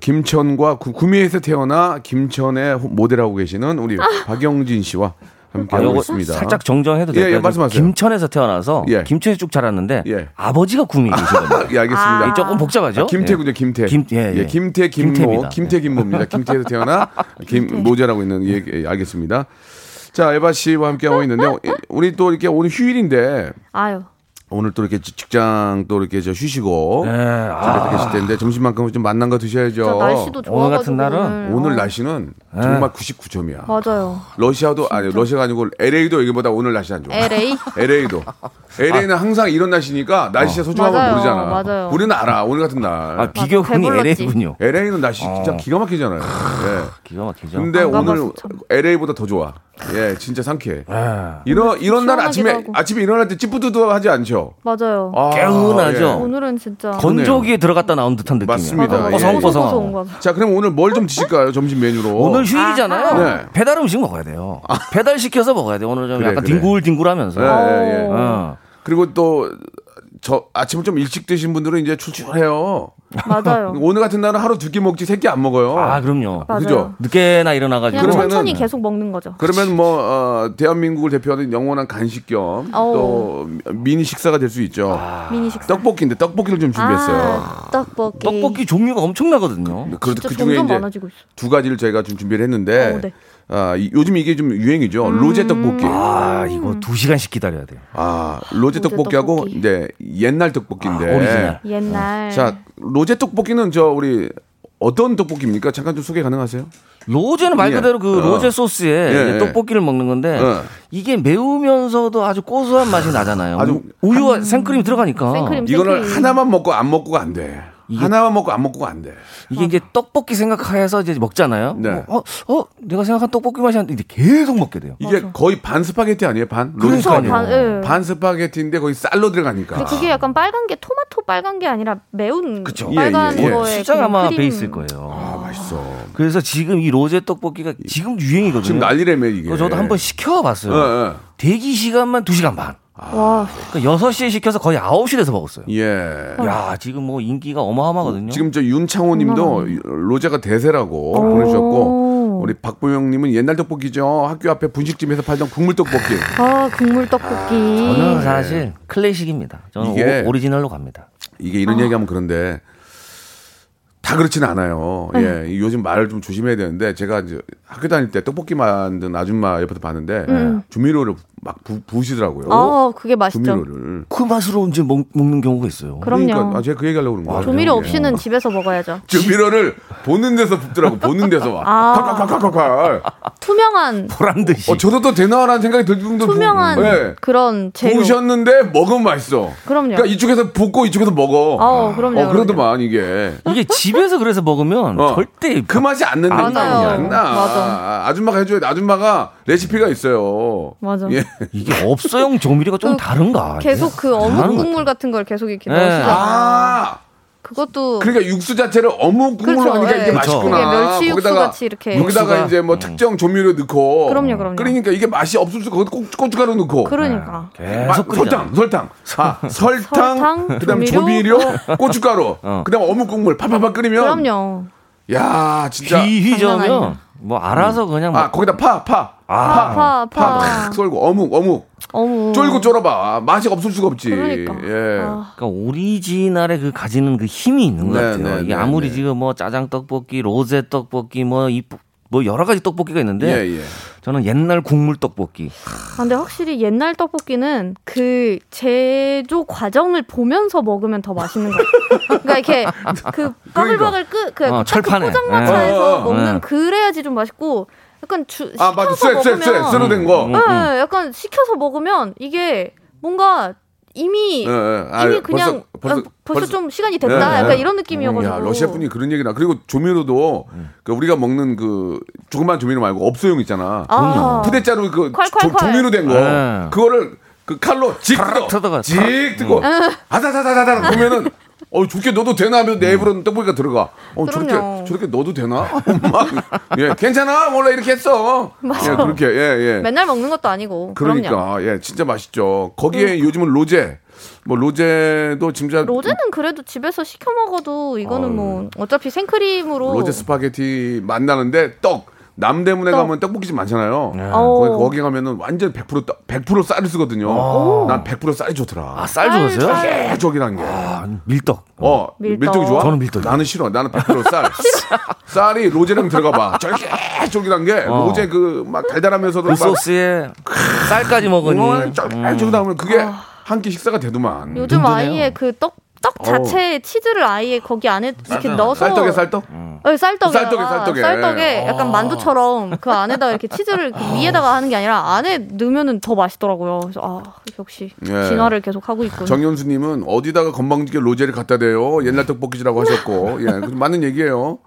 Speaker 1: 김천과 구, 구미에서 태어나 김천의 호- 모델하고 계시는 우리 박영진 씨와
Speaker 3: 아,
Speaker 1: 함께하고
Speaker 3: 요거
Speaker 1: 있습니다.
Speaker 3: 살짝 정정해도
Speaker 1: 예, 예,
Speaker 3: 될까요?
Speaker 1: 말씀하세요.
Speaker 3: 김천에서 태어나서
Speaker 1: 예.
Speaker 3: 김천에 쭉 자랐는데
Speaker 1: 예.
Speaker 3: 아버지가 구미 계시거든요.
Speaker 1: 예, 알겠습니다.
Speaker 2: 아.
Speaker 3: 조금 복잡하죠?
Speaker 1: 아, 김태군요, 김태.
Speaker 3: 김- 예, 예.
Speaker 1: 김태, 김모,
Speaker 3: 김태입니다.
Speaker 1: 김태, 김모입니다. 김태에서 태어나 김 모자라고 있는 예, 예, 알겠습니다. 자, 에바 씨와 함께하고 있는데 어, 우리 또 이렇게 오늘 휴일인데
Speaker 2: 아유
Speaker 1: 오늘 또 이렇게 직장 또 이렇게 저 쉬시고
Speaker 3: 네, 아,
Speaker 1: 계실 텐데 점심만큼은 좀 만난 거 드셔야죠.
Speaker 2: 진짜 날씨도 좋아가지고
Speaker 3: 오늘 같은 날은
Speaker 1: 오늘
Speaker 2: 어,
Speaker 1: 날씨는 정말 99점이야.
Speaker 2: 맞아요.
Speaker 1: 러시아도 아니 러시아가 아니고 LA도 여기보다 오늘 날씨 안 좋아.
Speaker 2: LA
Speaker 1: LA도 LA는 항상 이런 날씨니까 날씨의 소중함을
Speaker 2: 맞아요,
Speaker 1: 모르잖아.
Speaker 2: 맞아요.
Speaker 1: 우리는 알아. 오늘 같은 날.
Speaker 3: 아, 비교군이. LA군요.
Speaker 1: LA는 날씨 진짜
Speaker 3: 어.
Speaker 1: 기가 막히잖아요. 예.
Speaker 3: 기가 막히죠.
Speaker 1: 근데
Speaker 2: 안
Speaker 1: 오늘
Speaker 2: 참.
Speaker 1: LA보다 더 좋아. 예, 진짜 상쾌해.
Speaker 3: 예.
Speaker 1: 이런 이런 날 아침에
Speaker 2: 하고.
Speaker 1: 아침에 일어날 때 찌뿌드드하지 않죠.
Speaker 2: 맞아요.
Speaker 1: 아,
Speaker 3: 개운하죠.
Speaker 1: 예.
Speaker 2: 오늘은 진짜
Speaker 3: 건조기에 들어갔다 나온 듯한 느낌이에요.
Speaker 1: 맞습니다. 예.
Speaker 2: 고소고소한
Speaker 3: 뽀송뽀송하고.
Speaker 2: 거.
Speaker 1: 자, 그럼 오늘 뭘 좀 드실까요? 점심 메뉴로.
Speaker 3: 오늘 휴일이잖아요.
Speaker 1: 아하. 네.
Speaker 3: 배달 음식 먹어야 돼요. 배달 시켜서 먹어야 돼요. 오늘 좀
Speaker 1: 그래,
Speaker 3: 약간
Speaker 1: 그래.
Speaker 3: 뒹굴뒹굴하면서.
Speaker 1: 예, 예, 예.
Speaker 3: 어.
Speaker 1: 그리고 또 저 아침을 좀 일찍 드신 분들은 이제 출출해요.
Speaker 2: 맞아요.
Speaker 1: 오늘 같은 날은 하루 두 끼 먹지 세 끼 안 먹어요.
Speaker 3: 아, 그럼요.
Speaker 2: 맞아요.
Speaker 1: 그죠?
Speaker 3: 늦게나 일어나가지고.
Speaker 2: 그냥
Speaker 1: 그러면은-
Speaker 2: 천천히 계속 먹는 거죠.
Speaker 1: 그러면 뭐 어, 대한민국을 대표하는 영원한 간식 겸 또 미니 식사가 될 수 있죠.
Speaker 2: 미니 식사.
Speaker 1: 떡볶이인데 떡볶이를 좀 준비했어요.
Speaker 2: 아, 떡볶이.
Speaker 3: 떡볶이 종류가 엄청나거든요.
Speaker 1: 그,
Speaker 2: 진짜
Speaker 1: 그 중에
Speaker 2: 점점
Speaker 1: 이제
Speaker 2: 많아지고 있어.
Speaker 1: 두 가지를 저희가 좀 준비를 했는데
Speaker 2: 어, 네.
Speaker 1: 아, 이- 요즘 이게 좀 유행이죠.
Speaker 2: 음.
Speaker 1: 로제 떡볶이. 아,
Speaker 3: 아, 이거 두 시간씩 기다려야 돼요.
Speaker 1: 로제
Speaker 2: 로제
Speaker 1: 떡볶이하고
Speaker 2: 떡볶이.
Speaker 1: 이제 옛날 떡볶이인데.
Speaker 3: 아, 오리지널.
Speaker 2: 옛날.
Speaker 1: 자, 로제 떡볶이는 저 우리 어떤 떡볶이입니까? 잠깐 좀 소개 가능하세요?
Speaker 3: 로제는 말
Speaker 1: 예.
Speaker 3: 그대로 그
Speaker 1: 어.
Speaker 3: 로제 소스에
Speaker 1: 예, 예.
Speaker 3: 떡볶이를 먹는 건데
Speaker 1: 어.
Speaker 3: 이게 매우면서도 아주 고소한 맛이 나잖아요.
Speaker 1: 아주
Speaker 3: 우유와 생크림이 들어가니까
Speaker 2: 생크림.
Speaker 1: 이거는
Speaker 2: 생크림.
Speaker 1: 하나만 먹고 안 먹고가 안 돼. 하나만 먹고 안 먹고가 안 돼.
Speaker 3: 이게 이제 떡볶이 생각해서 이제 먹잖아요.
Speaker 1: 네.
Speaker 3: 어, 어, 내가 생각한 떡볶이 맛이 나는데 이제 계속 먹게 돼요.
Speaker 1: 이게
Speaker 2: 맞아.
Speaker 1: 거의 반 스파게티 아니에요? 반? 스파게티.
Speaker 2: 반, 예.
Speaker 1: 반 스파게티인데 거기 쌀로 들어가니까.
Speaker 2: 근데 그게 약간 빨간 게 토마토 빨간 게 아니라 매운
Speaker 1: 그쵸.
Speaker 2: 빨간
Speaker 1: 예, 예, 예.
Speaker 2: 거에
Speaker 3: 수장 아마
Speaker 2: 크림.
Speaker 3: 베이스일 거예요.
Speaker 1: 아, 맛있어.
Speaker 3: 그래서 지금 이 로제 떡볶이가 지금 유행이거든요.
Speaker 1: 지금 난리라며 이게.
Speaker 3: 저도 한번 시켜봤어요.
Speaker 1: 예, 예.
Speaker 3: 대기 시간만 2시간 반.
Speaker 2: 와,
Speaker 3: 그러니까 6시에 시켜서 거의 9시 돼서 먹었어요.
Speaker 1: 예.
Speaker 3: 야, 지금 뭐 인기가 어마어마하거든요.
Speaker 1: 지금 저 윤창호 님도 로제가 대세라고 보내주셨고 우리 박보영 님은 옛날 떡볶이죠. 학교 앞에 분식집에서 팔던 국물 떡볶이.
Speaker 2: 아 국물 떡볶이.
Speaker 3: 저는 사실 클래식입니다. 저는
Speaker 1: 이게-
Speaker 3: 오, 리지널로 갑니다.
Speaker 1: 이게 이런 얘기하면 그런데 다 그렇지는 않아요. 예, 이 요즘 말을 좀 조심해야 되는데 제가 이제 학교 다닐 때 떡볶이 만든 아줌마 옆에서 봤는데 조미료를 막 부, 부으시더라고요.
Speaker 2: 아 그게 맛있죠.
Speaker 1: 조미료를.
Speaker 3: 그 맛으로 언제 먹, 는 경우가 있어요.
Speaker 2: 그럼요.
Speaker 1: 그러니까 아, 제가 그 얘기하려고 그런 거예요.
Speaker 2: 조미료 없이는 집에서 먹어야죠.
Speaker 1: 조미료를 보는 데서 붓더라고. 보는 데서 와.
Speaker 2: 아.
Speaker 1: 콸콸콸콸콸.
Speaker 2: 투명한
Speaker 3: 보란 듯이.
Speaker 1: 어, 저도 또 되나라는 생각이 들 정도로
Speaker 2: 투명한
Speaker 1: 부, 예.
Speaker 2: 그런 재료.
Speaker 1: 부으셨는데 먹으면 맛있어.
Speaker 2: 그럼요.
Speaker 1: 그러니까 이쪽에서 붓고 이쪽에서 먹어.
Speaker 2: 어, 그럼요,
Speaker 1: 어, 그러더만 이게.
Speaker 3: 이게 집에서 그래서 먹으면
Speaker 1: 어.
Speaker 3: 절대
Speaker 1: 그 맛이 안 난다.
Speaker 2: 안 나. 맞아.
Speaker 1: 아줌마가 해줘야 돼. 아줌마가 레시피가 있어요.
Speaker 2: 맞아.
Speaker 1: 예.
Speaker 3: 이게 업소용 조미료가
Speaker 2: 좀그
Speaker 3: 다른가?
Speaker 2: 계속 그 어묵
Speaker 3: 것
Speaker 2: 국물 같은 걸 계속 이렇게
Speaker 3: 네.
Speaker 2: 넣으시잖아요.
Speaker 1: 아.
Speaker 2: 그것도
Speaker 1: 그러니까 육수 자체를 어묵 국물로
Speaker 2: 그렇죠.
Speaker 1: 하니까 이게
Speaker 2: 예.
Speaker 1: 맛있구나.
Speaker 2: 그게 멸치 육수
Speaker 1: 거기다가-
Speaker 2: 같이 이렇게.
Speaker 1: 거기다가
Speaker 3: 육수가-
Speaker 1: 이제 뭐 특정 조미료 넣고.
Speaker 2: 그럼요, 그럼요.
Speaker 1: 그러니까 이게 맛이 없을 수가 없고 고춧- 고춧가루 넣고.
Speaker 2: 그러니까.
Speaker 1: 마-
Speaker 3: 계속 끓이잖아.
Speaker 1: 설탕, 설탕. 아, 설탕,
Speaker 2: 설탕,
Speaker 1: 그다음
Speaker 2: 조미료.
Speaker 1: 조미료, 고춧가루,
Speaker 3: 어.
Speaker 1: 그다음 어묵 국물 팍팍팍 끓이면
Speaker 2: 그럼요.
Speaker 1: 야, 진짜
Speaker 2: 아니다.
Speaker 3: 뭐 알아서 그냥
Speaker 1: 아,
Speaker 3: 뭐
Speaker 1: 거기다 파, 파.
Speaker 3: 아,
Speaker 2: 파,
Speaker 1: 썰고 어묵, 어묵.
Speaker 2: 어묵.
Speaker 1: 쫄고 쫄아봐. 맛이 없을 수가 없지.
Speaker 2: 그러니까.
Speaker 1: 예.
Speaker 2: 아,
Speaker 3: 그러니까 오리지널의 그 가지는 그 힘이 있는 것
Speaker 1: 네,
Speaker 3: 같아요.
Speaker 1: 네,
Speaker 3: 이게
Speaker 1: 네,
Speaker 3: 아무리
Speaker 1: 네.
Speaker 3: 지금 뭐 짜장 떡볶이, 로제 떡볶이, 뭐 이 뭐 여러 가지 떡볶이가 있는데
Speaker 1: 예, 예.
Speaker 3: 저는 옛날 국물 떡볶이.
Speaker 2: 아, 근데 확실히 옛날 떡볶이는 그 제조 과정을 보면서 먹으면 더 맛있는 거 같아요. 그러니까 이렇게 그 바글바글 끄, 그
Speaker 3: 어,
Speaker 2: 딱
Speaker 3: 철판에.
Speaker 2: 그 포장마차에서
Speaker 1: 어,
Speaker 2: 먹는
Speaker 3: 예.
Speaker 2: 그래야지 좀 맛있고 약간 주,
Speaker 1: 아, 맞아.
Speaker 2: 시켜서
Speaker 1: 쇠, 쇠, 쇠.
Speaker 2: 먹으면
Speaker 1: 쇠로 된 거.
Speaker 3: 음.
Speaker 2: 예, 약간 시켜서 먹으면 이게 뭔가 이미
Speaker 1: 예, 예. 아,
Speaker 2: 이미 그냥
Speaker 1: 벌써- 벌써-
Speaker 2: 아, 벌써,
Speaker 1: 벌써-
Speaker 2: 좀 시간이 됐다
Speaker 1: 예, 예.
Speaker 2: 약간 이런 느낌이어가지고
Speaker 1: 야, 러시아 분이 그런 얘기나. 그리고 조미료도 그 우리가 먹는 그 조그만 조미료 말고 업소용 있잖아.
Speaker 2: 아,
Speaker 1: 푸대자루 그. 조, 조미료 된 거.
Speaker 3: 네.
Speaker 1: 그거를 그 칼로 직 뜯어. 직 뜯고. 아다다다다다 보면은 어 저렇게 넣어도 되나 하면 내 입으로는 떡볶이가 들어가. 어 저렇게
Speaker 2: 그럼요.
Speaker 1: 저렇게 넣어도 되나? 막 예, 괜찮아. 원래 이렇게 했어.
Speaker 2: 맞아.
Speaker 1: 예, 그렇게. 예, 예.
Speaker 2: 맨날 먹는 것도 아니고.
Speaker 1: 그러니까 예, 진짜 맛있죠. 거기에 요즘은 로제. 뭐 로제도 진짜
Speaker 2: 로제는 그래도 집에서 시켜 먹어도 이거는 뭐 어차피 생크림으로
Speaker 1: 로제 스파게티 만나는데 떡 남대문에
Speaker 2: 떡.
Speaker 1: 가면 떡볶이집 많잖아요.
Speaker 2: 어.
Speaker 1: 거기, 거기 가면은 완전 100% 떡, 100% 쌀을 쓰거든요. 난100% 쌀이 좋더라.
Speaker 3: 아, 쌀 좋으세요?
Speaker 2: 쌀.
Speaker 1: 깨적이란 게.
Speaker 3: 아, 밀떡.
Speaker 1: 어,
Speaker 2: 밀떡.
Speaker 1: 밀떡이 좋아?
Speaker 3: 저는 밀떡이요.
Speaker 1: 나는 싫어. 나는 100% 쌀. 쌀이 로제랑 들어가 봐. 쫄깃쫄깃한 게
Speaker 3: 어.
Speaker 1: 로제 그 막 달달하면서도
Speaker 3: 그
Speaker 1: 막
Speaker 3: 소스에 쌀까지 먹으니.
Speaker 1: 어, 쫄깃쫄깃 하면 그게 한 끼 식사가 되더만.
Speaker 2: 요즘. 아예 그떡 떡 자체에 치즈를 아예 거기 안에 이렇게 넣어서
Speaker 1: 쌀떡에 쌀떡?
Speaker 2: 네, 쌀떡에
Speaker 1: 쌀떡에, 쌀떡에.
Speaker 2: 쌀떡에 약간 만두처럼 그 안에다가 이렇게 치즈를 이렇게 위에다가 하는 게 아니라 안에 넣으면은 더 맛있더라고요. 그래서 아 역시
Speaker 1: 예.
Speaker 2: 진화를 계속 하고 있군.
Speaker 1: 정현수님은 어디다가 건방지게 로제를 갖다 대요. 옛날 떡볶이라고 하셨고, 예, 그 맞는 얘기예요.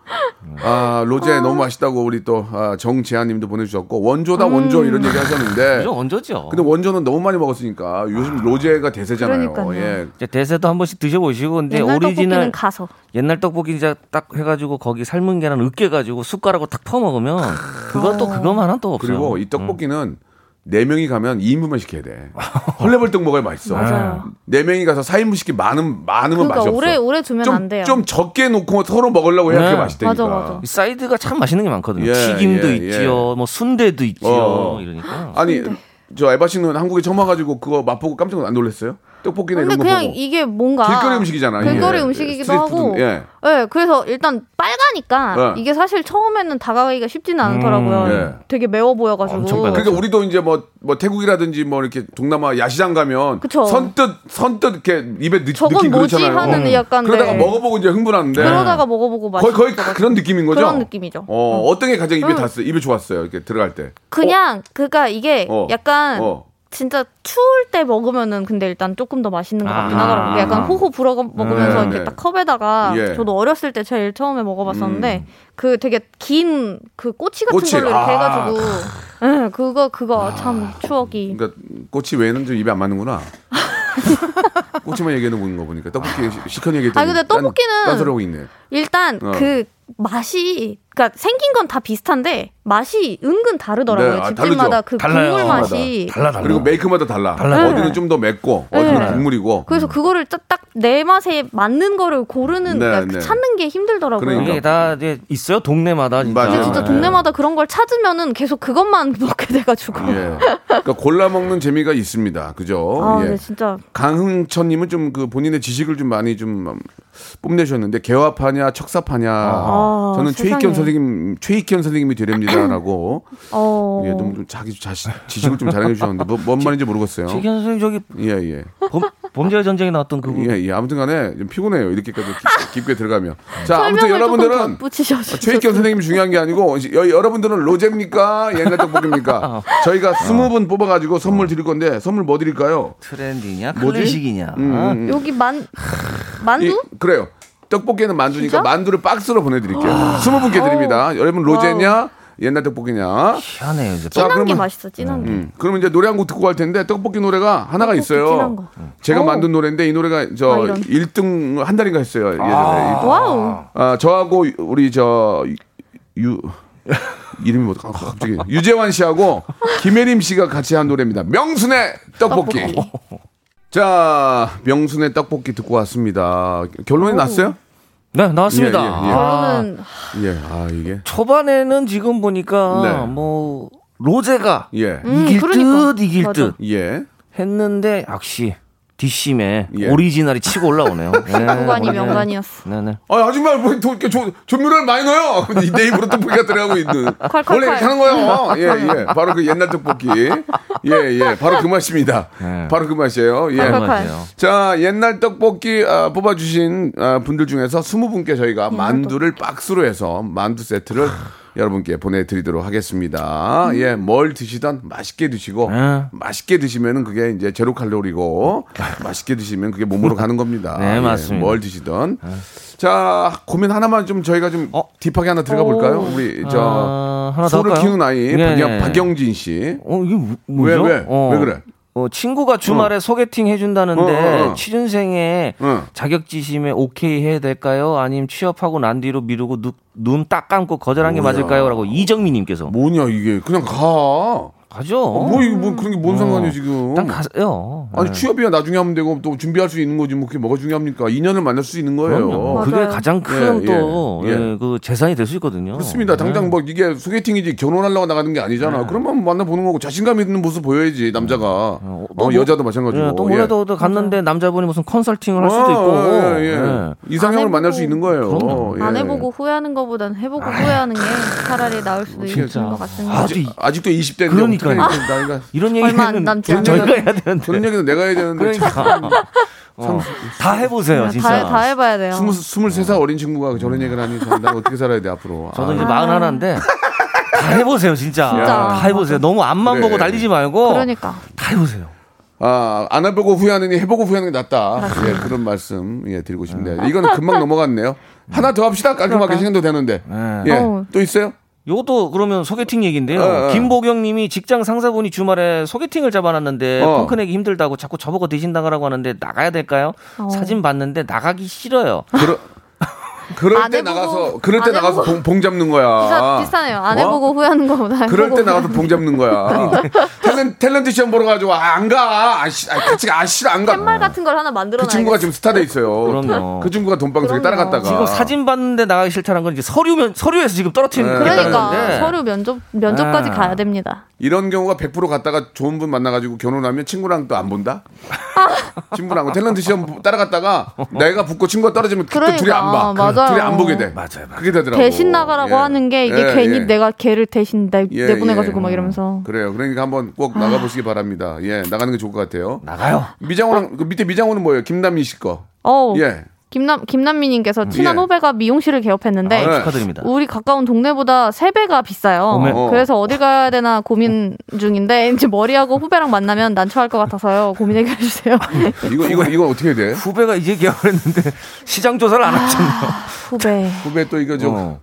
Speaker 1: 아 로제 너무 맛있다고 우리 또 아, 정재한님도 보내주셨고 원조다
Speaker 2: 음.
Speaker 1: 원조 이런 얘기 하셨는데,
Speaker 3: 원조죠.
Speaker 1: 근데 원조는 너무 많이 먹었으니까 요즘 로제가 대세잖아요.
Speaker 2: 그러니까요.
Speaker 1: 예.
Speaker 3: 대세도 한 번씩 드셔보 시고 근데
Speaker 2: 옛날
Speaker 3: 오리지널
Speaker 2: 떡볶이는 가서
Speaker 3: 옛날 떡볶이 이제 딱 해가지고 거기 삶은 계란 으깨가지고 숟가락으로 탁 퍼먹으면 그것도 그거만은 또 없어요.
Speaker 1: 그리고 이 떡볶이는 네 명이 가면 2인분만 시켜야 돼. 헐레벌떡 먹어야 맛있어.
Speaker 2: 맞아요.
Speaker 1: 네 명이 가서 4인분 시키 많으면 많으면
Speaker 2: 그러니까
Speaker 1: 맛이 없어.
Speaker 2: 오래 오래 두면
Speaker 1: 좀,
Speaker 2: 안 돼요.
Speaker 1: 좀 적게 놓고 서로 먹으려고 해야
Speaker 3: 네.
Speaker 1: 그게 맛있다니까.
Speaker 2: 맞아, 맞아.
Speaker 3: 이 사이드가 참 맛있는 게 많거든요.
Speaker 1: 예,
Speaker 3: 튀김도
Speaker 1: 예,
Speaker 3: 있지요, 뭐 순대도 있지요,
Speaker 1: 어.
Speaker 3: 이러니까.
Speaker 1: 아니 저 에바 씨는 한국에 처음 와가지고 그거 맛보고 깜짝 안 놀랐어요? 떡볶이나
Speaker 2: 근데
Speaker 1: 이런 거
Speaker 2: 그냥
Speaker 1: 보고.
Speaker 2: 이게 뭔가
Speaker 1: 길거리 음식이잖아.
Speaker 2: 길거리 음식이기도
Speaker 1: street
Speaker 2: 하고.
Speaker 1: 예.
Speaker 2: 예, 그래서 일단 빨가니까
Speaker 1: 네.
Speaker 2: 이게 사실 처음에는 다가가기가 쉽지는 않더라고요.
Speaker 1: 음, 예.
Speaker 2: 되게 매워 보여가지고.
Speaker 1: 그러니까 우리도 이제 뭐, 뭐 태국이라든지 뭐 이렇게 동남아 야시장 가면
Speaker 2: 그쵸.
Speaker 1: 선뜻 선뜻 이렇게 입에 넣,
Speaker 2: 저건 뭐지
Speaker 1: 그렇잖아요.
Speaker 2: 하는 약간
Speaker 1: 그러다가
Speaker 2: 네.
Speaker 1: 먹어보고 이제 흥분하는데
Speaker 2: 그러다가 먹어보고 맛있
Speaker 1: 거의 거의 그런 느낌인 거죠.
Speaker 2: 그런 느낌이죠.
Speaker 1: 어, 어떤 게 가장 입에
Speaker 2: 음.
Speaker 1: 닿았어요? 입에 좋았어요. 이렇게 들어갈 때.
Speaker 2: 그냥 그니까 이게
Speaker 1: 어.
Speaker 2: 약간
Speaker 1: 어.
Speaker 2: 진짜 추울 때 먹으면은 근데 일단 조금 더 맛있는 것 같긴
Speaker 3: 아.
Speaker 2: 하더라고요. 약간 호호 불어 먹으면서
Speaker 1: 네,
Speaker 2: 이렇게
Speaker 1: 네.
Speaker 2: 딱 컵에다가
Speaker 1: 예. 음.
Speaker 2: 저도 어렸을 때 제일 처음에 먹어봤었는데 그 되게 긴 그 꼬치 같은
Speaker 1: 꼬치.
Speaker 2: 걸로 이렇게
Speaker 1: 아.
Speaker 2: 해가지고 예, 그거 그거 참 추억이
Speaker 1: 그러니까 꼬치 외에는 좀 입에 안 맞는구나. 꼬치만 얘기하는 거 보니까 떡볶이 시- 시큰 얘기했더니
Speaker 2: 아, 근데 떡볶이는
Speaker 1: 딴, 딴.
Speaker 2: 일단
Speaker 1: 어.
Speaker 2: 그 맛이 그러니까 생긴 건 다 비슷한데 맛이 은근 다르더라고요.
Speaker 1: 네, 아,
Speaker 2: 집집마다. 그
Speaker 3: 달라요.
Speaker 2: 국물 맛이
Speaker 3: 달라 달라.
Speaker 1: 그리고 메이크마다 달라.
Speaker 3: 달라요.
Speaker 1: 어디는 좀 더 맵고 어디는
Speaker 2: 네.
Speaker 1: 국물이고.
Speaker 2: 그래서 그거를 딱 내 맛에 맞는 거를 고르는
Speaker 1: 네,
Speaker 2: 그러니까
Speaker 1: 네.
Speaker 2: 찾는 게 힘들더라고요.
Speaker 1: 그러니까.
Speaker 3: 이게 다 이제 있어요 동네마다 진짜.
Speaker 1: 맞아요.
Speaker 2: 근데 진짜
Speaker 1: 네.
Speaker 2: 동네마다 그런 걸 찾으면은 계속 그것만 먹게 돼가지고.
Speaker 1: 예. 그러니까 골라 먹는 재미가 있습니다. 그죠?
Speaker 2: 아,
Speaker 1: 예.
Speaker 2: 네, 진짜.
Speaker 1: 강흥천님은 좀 그 본인의 지식을 좀 많이 좀 음, 뽐내셨는데 개화파냐 척사파냐.
Speaker 2: 아,
Speaker 1: 저는
Speaker 2: 세상에.
Speaker 1: 최익현 선생님 최익현 선생님이 되렵니다라고.
Speaker 2: 어.
Speaker 1: 예, 너무 좀 자기 자신 지식을 좀 자랑해 주셨는데 뭐, 뭔 말인지 모르겠어요.
Speaker 3: 최기현 선생님 저기
Speaker 1: 예, 예.
Speaker 3: 범, 범죄의 전쟁에 나왔던 그거.
Speaker 1: 예, 예. 아무튼간에 좀 피곤해요. 이렇게까지 깊- 깊게 들어가면. 자, 아무튼 여러분들은
Speaker 2: 덧붙이셔서.
Speaker 1: 최익현 선생님이 중요한 게 아니고 여, 여러분들은 로제입니까? 옛날 떡볶이입니까? 저희가 스무 분 뽑아가지고 선물 드릴 건데 선물 뭐 드릴까요?
Speaker 3: 트렌디냐
Speaker 1: 뭐지?
Speaker 3: 클래식이냐.
Speaker 1: 음,
Speaker 2: 여기 만 만두?
Speaker 1: 이, 그래요. 떡볶이는 만두니까
Speaker 2: 진짜?
Speaker 1: 만두를 박스로 보내드릴게요. 스무 분께 드립니다. 여러분 로제냐? 옛날 떡볶이냐?
Speaker 3: 희한해요 이제.
Speaker 1: 자,
Speaker 2: 진한 게
Speaker 1: 그러면-
Speaker 2: 맛있어. 진한 게.
Speaker 1: 음, 그러면 이제 노래 한 곡 듣고 갈 텐데 떡볶이 노래가 하나가
Speaker 2: 떡볶이
Speaker 1: 있어요.
Speaker 2: 진한 거.
Speaker 1: 제가
Speaker 2: 오.
Speaker 1: 만든 노래인데 이 노래가
Speaker 2: 아,
Speaker 1: 저
Speaker 2: 이런.
Speaker 1: 1등 한 달인가 했어요. 예전에.
Speaker 2: wow.
Speaker 1: 아, 저하고 우리 저 유 이름이? 아, 갑자기 유재환 씨하고 김혜림 씨가 같이 한 노래입니다. 명순의 떡볶이. 자, 명순의 떡볶이 듣고 왔습니다. 결론이 났어요?
Speaker 3: 네 나왔습니다.
Speaker 1: 예, 예, 예.
Speaker 2: 결론은
Speaker 1: 예, 아 이게
Speaker 3: 초반에는 지금 보니까
Speaker 1: 네.
Speaker 3: 뭐 로제가
Speaker 1: 예,
Speaker 2: 음,
Speaker 3: 이길
Speaker 2: 그러니까.
Speaker 3: 듯 이길
Speaker 2: 맞아.
Speaker 3: 듯
Speaker 1: 예.
Speaker 3: 했는데 역시 뒷심에
Speaker 1: 예.
Speaker 3: 오리지널이 치고 올라오네요. 네,
Speaker 2: 명관이
Speaker 3: 오리지널.
Speaker 2: 명관이었어.
Speaker 3: 네네.
Speaker 1: 아, 하지마, 뭐, 도, 이렇게 조, 조미료를 많이 넣어요. 내 입으로 떡볶이가 들어가고 있는.
Speaker 2: 콸콸콸.
Speaker 1: 원래 이렇게 하는 거예요. 예, 예. 바로 그 옛날 떡볶이. 예, 예. 바로 그 맛입니다.
Speaker 3: 네.
Speaker 1: 바로 그 맛이에요. 예. 자, 옛날 떡볶이 아, 뽑아주신 아, 분들 중에서 20분께 저희가 만두를 박스로 해서 만두 세트를 여러분께 보내드리도록 하겠습니다. 예, 뭘 드시던 맛있게 드시고,
Speaker 3: 네.
Speaker 1: 맛있게 드시면은 그게 이제 제로 칼로리고, 맛있게 드시면 그게 몸으로 가는 겁니다.
Speaker 3: 네,
Speaker 1: 예,
Speaker 3: 맞습니다.
Speaker 1: 뭘 드시던. 자, 고민 하나만 좀 저희가 좀
Speaker 3: 어?
Speaker 1: 딥하게 하나 들어가 볼까요? 우리 저
Speaker 3: 아,
Speaker 1: 소를? 키우는 아이
Speaker 3: 네,
Speaker 1: 박영,
Speaker 3: 네.
Speaker 1: 박영진 씨.
Speaker 3: 어 이게 뭐-
Speaker 1: 왜? 왜?
Speaker 3: 어.
Speaker 1: 왜 그래?
Speaker 3: 어, 친구가 주말에 소개팅 해준다는데
Speaker 1: 어, 어, 어. 응.
Speaker 3: 자격지심에 오케이 해야 될까요? 아니면 취업하고 난 뒤로 미루고 눈 딱 감고 거절한 게
Speaker 1: 뭐야.
Speaker 3: 맞을까요? 라고 이정민님께서
Speaker 1: 뭐냐 이게 그냥 가.
Speaker 3: 가죠.
Speaker 1: 어, 뭐, 이거 뭐 그런 게 뭔 상관이야 지금.
Speaker 3: 일단 가세요.
Speaker 1: 아니
Speaker 3: 네.
Speaker 1: 취업이야 나중에 하면 되고 또 준비할 수 있는 거지 뭐 그게 뭐가 중요합니까? 인연을 만날 수 있는 거예요.
Speaker 3: 그게 가장 큰
Speaker 1: 예,
Speaker 3: 또
Speaker 1: 예, 예.
Speaker 3: 예, 그 재산이 될 수 있거든요.
Speaker 1: 그렇습니다. 당장 뭐 이게 소개팅이지 결혼하려고 나가는 게 아니잖아. 그러면 만나보는 거고 자신감 있는 모습 보여야지 남자가. 어,
Speaker 3: 또 뭐-
Speaker 1: 여자도 마찬가지고.
Speaker 3: 예, 또 뭐래도 또 갔는데 남자분이 무슨 컨설팅을 할 수도
Speaker 1: 어,
Speaker 3: 있고.
Speaker 1: 예, 예.
Speaker 3: 예.
Speaker 1: 이상형을
Speaker 2: 안
Speaker 1: 만날 수 있는 거예요. 예.
Speaker 2: 안 해보고 후회하는 것보단 해보고 후회하는 게 차라리 나을 수도
Speaker 3: 진짜.
Speaker 2: 있는 것 같습니다.
Speaker 3: 아,
Speaker 1: 아직, 아직도 20대인데
Speaker 3: 그러니까요.
Speaker 1: 나이가
Speaker 3: 이런 얘기는
Speaker 2: 남지 않아요.
Speaker 3: 저희가 해야 되는데.
Speaker 1: 그런 얘기는 내가 해야 되는데
Speaker 3: 그러니까. 어, 다 해보세요,
Speaker 2: 다,
Speaker 3: 진짜.
Speaker 2: 다 해봐야 돼요.
Speaker 1: 스물 스물세 살 어린 친구가 저런 얘기를 하니 전난 어떻게 살아야 돼 앞으로.
Speaker 3: 저도
Speaker 1: 아.
Speaker 3: 이제 마흔 하나인데 다 해보세요, 진짜.
Speaker 2: 진짜.
Speaker 3: 다 해보세요. 너무 앞만
Speaker 1: 그래.
Speaker 3: 보고 달리지 말고
Speaker 2: 그러니까.
Speaker 3: 다 해보세요.
Speaker 1: 아, 안 해보고 후회하느니 해보고 후회하는 게 낫다. 예, 그런 말씀 예, 드리고 싶네요. 이거는 금방 넘어갔네요. 하나 더 합시다. 깔끔하게 시간도 되는데.
Speaker 3: 네.
Speaker 1: 예,
Speaker 2: 어.
Speaker 1: 또 있어요?
Speaker 3: 요것도 그러면 소개팅 얘기인데요.
Speaker 1: 어, 어.
Speaker 3: 김보경 님이 직장 상사분이 주말에 소개팅을 잡아놨는데
Speaker 1: 어.
Speaker 3: 펑크 내기 힘들다고 자꾸 저보고 드신다고 하는데 나가야 될까요?
Speaker 2: 어.
Speaker 3: 사진 봤는데 나가기 싫어요.
Speaker 1: 그러, 그럴 안때 나가서 그럴
Speaker 2: 때안
Speaker 1: 나가서. 봉, 봉 잡는 거야.
Speaker 2: 비슷, 비슷하네요. 안
Speaker 1: 어?
Speaker 2: 해보고 후회하는 거보다.
Speaker 1: 그럴
Speaker 2: 해보고
Speaker 1: 때 나가서 봉 잡는 거야. 탤런트, 탤런트 시험 보러 가지고 아, 안 가. 아, 씨, 아, 같이 가. 아, 싫어 안 가.
Speaker 2: 말 같은 걸 하나 만들어
Speaker 1: 그 친구가 지금 스타 돼 있어요.
Speaker 3: 그럼요.
Speaker 1: 그 친구가
Speaker 2: 그럼요.
Speaker 1: 따라갔다가
Speaker 3: 지금 사진 봤는데 나가기 싫다는 건 이제 서류 면 서류에서 지금 떨어뜨리는
Speaker 1: 네.
Speaker 2: 그러니까
Speaker 3: 건데.
Speaker 2: 서류 면접 면접까지
Speaker 3: 아.
Speaker 2: 가야 됩니다.
Speaker 1: 이런 경우가 100% 갔다가 좋은 분 만나가지고 결혼하면 친구랑 또 안 본다? 친구랑 탤런트 시험 따라갔다가 내가 붙고 친구가 떨어지면
Speaker 2: 그러니까,
Speaker 1: 둘이 안 봐.
Speaker 2: 맞아요.
Speaker 1: 둘이 안 보게 돼.
Speaker 3: 맞아요, 맞아요.
Speaker 1: 그게 되더라고.
Speaker 2: 대신 나가라고
Speaker 1: 예.
Speaker 2: 하는 게 이게
Speaker 1: 예,
Speaker 2: 괜히
Speaker 1: 예.
Speaker 2: 내가 걔를 대신 내,
Speaker 1: 예,
Speaker 2: 내보내가지고
Speaker 1: 예.
Speaker 2: 막 이러면서
Speaker 1: 그래요. 그러니까 한번 꼭 나가보시기 바랍니다. 예, 나가는 게 좋을 것 같아요.
Speaker 3: 나가요.
Speaker 1: 미장호랑 그 밑에 미장호는 뭐예요? 김남희 씨 거.
Speaker 2: 어
Speaker 1: 예.
Speaker 2: 김남 김남미님께서 친한
Speaker 1: 예.
Speaker 2: 후배가 미용실을 개업했는데
Speaker 1: 아, 네.
Speaker 3: 축하드립니다.
Speaker 2: 우리 가까운 동네보다 세 배가 비싸요.
Speaker 3: 어메.
Speaker 1: 어.
Speaker 2: 그래서 어디 가야 되나 고민 중인데 이제 머리하고 후배랑 만나면 난처할 것 같아서요. 고민 해결해 주세요.
Speaker 1: 이거 이거 이거 어떻게 해야 돼?
Speaker 3: 후배가 이제 개업했는데 시장 조사를 안 했잖아요.
Speaker 2: 후배.
Speaker 1: 후배 또 이거 좀
Speaker 3: 어.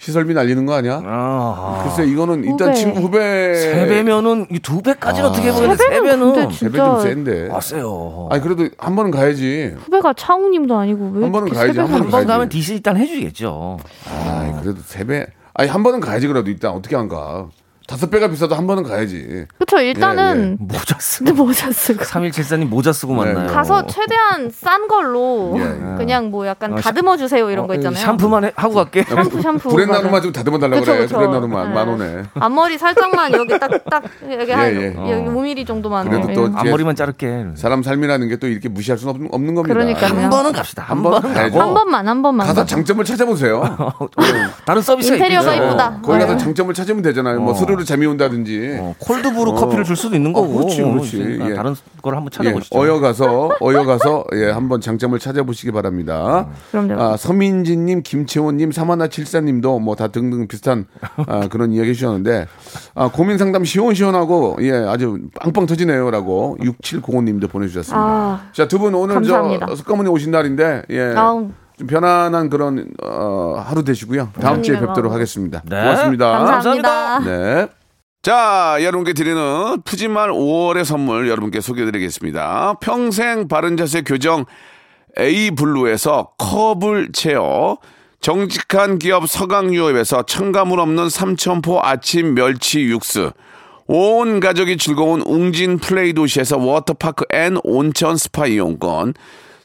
Speaker 1: 시설비 날리는 거 아니야?
Speaker 3: 아.
Speaker 1: 글쎄 이거는 일단
Speaker 2: 후배.
Speaker 1: 친구 후배
Speaker 3: 세 배면은 이두 배까지 는
Speaker 1: 아.
Speaker 3: 어떻게 보겠는데 세
Speaker 2: 배는 근데
Speaker 3: 배는
Speaker 1: 세배 좀
Speaker 2: 진짜
Speaker 1: 센데.
Speaker 3: 왔어요.
Speaker 1: 아니 그래도 한 번은 가야지.
Speaker 2: 후배가 차웅님도 아니고 왜
Speaker 1: 한 번은
Speaker 2: 이렇게
Speaker 1: 가야지,
Speaker 2: 세 배가
Speaker 3: 한 번
Speaker 1: 가야지.
Speaker 3: 가면 DC 일단 해주겠죠.
Speaker 1: 아 그래도 세 배. 아니 한 번은 가야지 그래도 일단 어떻게 안 가? 다섯 배가 비싸도 한 번은 가야지.
Speaker 2: 그렇죠. 일단은
Speaker 3: 모자 쓰고.
Speaker 2: 근데 모자 쓰고
Speaker 3: 3174님 모자 쓰고
Speaker 1: 네.
Speaker 3: 만나요.
Speaker 2: 가서 최대한 싼 걸로
Speaker 1: 예, 예.
Speaker 2: 그냥 뭐 약간
Speaker 3: 어,
Speaker 2: 다듬어 주세요 이런 거
Speaker 3: 어,
Speaker 2: 있잖아요.
Speaker 3: 샴푸만 해- 하고 갈게.
Speaker 2: 샴푸 샴푸.
Speaker 1: 브랜나루만. 좀 다듬어 달라고 그래. 브랜나루만
Speaker 2: 네.
Speaker 1: 만 원에.
Speaker 2: 앞머리 살짝만 여기 딱딱 여기 한
Speaker 1: 예.
Speaker 2: 여기 5mm 정도만.
Speaker 1: 그래도
Speaker 2: 예.
Speaker 1: 또
Speaker 3: 앞머리만 자를게.
Speaker 1: 사람 삶이라는 게 또 이렇게 무시할 수는 없는, 없는 겁니다.
Speaker 2: 그러니까요.
Speaker 3: 한 번은 갑시다. 한,
Speaker 1: 한
Speaker 3: 번은.
Speaker 1: 가야죠.
Speaker 2: 한 번만 한 번만.
Speaker 1: 가서 장점을 찾아보세요.
Speaker 3: 다른 서비스가
Speaker 2: 인테리어가. 이쁘다.
Speaker 1: 거기 가서
Speaker 2: 네.
Speaker 1: 장점을 찾으면 되잖아요. 뭐
Speaker 3: 어.
Speaker 1: 스르르 잠이 온다든지.
Speaker 3: 어, 콜드브루
Speaker 1: 어.
Speaker 3: 커피를 줄 수도 있는
Speaker 1: 어,
Speaker 3: 거고.
Speaker 1: 그렇지, 그렇지.
Speaker 3: 그러니까
Speaker 1: 예.
Speaker 3: 다른 걸 한번
Speaker 1: 예,
Speaker 3: 찾아보시죠.
Speaker 1: 어여 가서 어여 가서 예 한번 장점을 찾아보시기 바랍니다.
Speaker 2: 그럼요.
Speaker 1: 아, 서민진님, 김채원 님, 사마나 칠사 님도 뭐 다 등등 비슷한 아, 그런 이야기 해 주셨는데 아, 고민 상담 시원시원하고 예 아주 빵빵 터지네요라고 6705 님도 보내 주셨습니다.
Speaker 2: 아.
Speaker 1: 자 두 분 오늘
Speaker 2: 감사합니다.
Speaker 1: 저 석가모니 오신 날인데 예.
Speaker 2: 아우.
Speaker 1: 좀 편안한 그런 어, 하루 되시고요. 다음 주에 뵙도록. 하겠습니다.
Speaker 3: 네.
Speaker 1: 고맙습니다.
Speaker 2: 감사합니다.
Speaker 1: 네. 자, 여러분께 드리는 푸짐한 5월의 선물 여러분께 소개해드리겠습니다. 평생 바른 자세 교정 A 블루에서 컵을 채워 정직한 기업 서강유업에서 첨가물 없는 삼천포 아침 멸치 육수 온 가족이 즐거운 웅진 플레이 도시에서 워터파크 and 온천 스파 이용권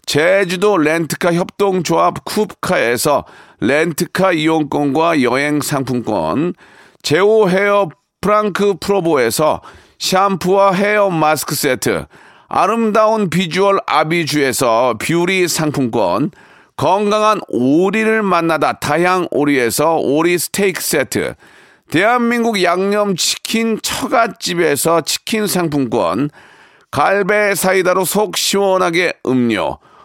Speaker 1: 제주도 렌트카 협동조합 쿱카에서 렌트카 이용권과 여행 상품권 제오 헤어 프랑크 프로보에서 샴푸와 헤어 마스크 세트 아름다운 비주얼 아비주에서 뷰티 상품권 건강한 오리를 만나다 다향 오리에서 오리 스테이크 세트 대한민국 양념치킨 처갓집에서 치킨 상품권 갈배 사이다로 속 시원하게 음료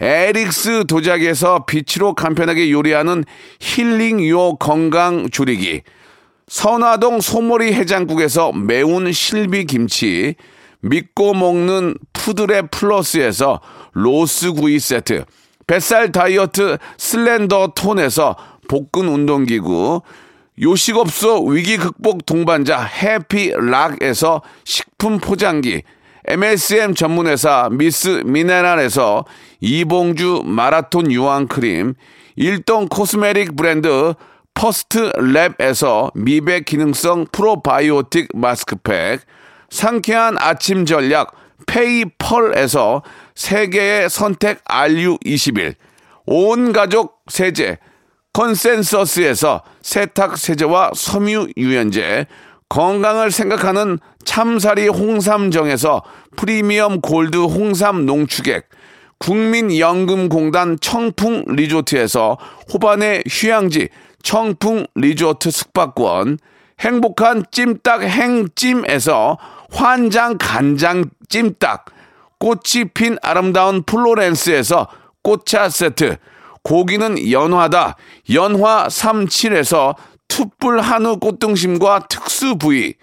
Speaker 1: 에릭스 도자기에서 빛으로 간편하게 요리하는 힐링요 건강 조리기. 선화동 소머리 해장국에서 매운 실비 김치, 믿고 먹는 푸드랩 플러스에서 로스 구이 세트, 뱃살 다이어트 슬렌더 톤에서 복근 운동기구, 요식업소 위기 극복 동반자 해피락에서 식품 포장기, MSM 전문회사 미스 미네랄에서 이봉주 마라톤 유황 크림, 일동 cosmetic 브랜드 퍼스트 랩에서 미백 기능성 프로바이오틱 마스크팩, 상쾌한 아침 전략 페이펄에서 세계의 선택 RU21, 온 가족 세제, 컨센서스에서 세탁 세제와 섬유 유연제, 건강을 생각하는 참사리 홍삼정에서 프리미엄 골드 홍삼 농축액, 국민연금공단 청풍 리조트에서 호반의 휴양지 청풍 리조트 숙박권, 행복한 찜닭 행찜에서 환장 간장 찜닭, 꽃이 핀 아름다운 플로렌스에서 꽃차 세트, 고기는 연화다 연화 37에서 툭불 한우 꽃등심과 특수 부위,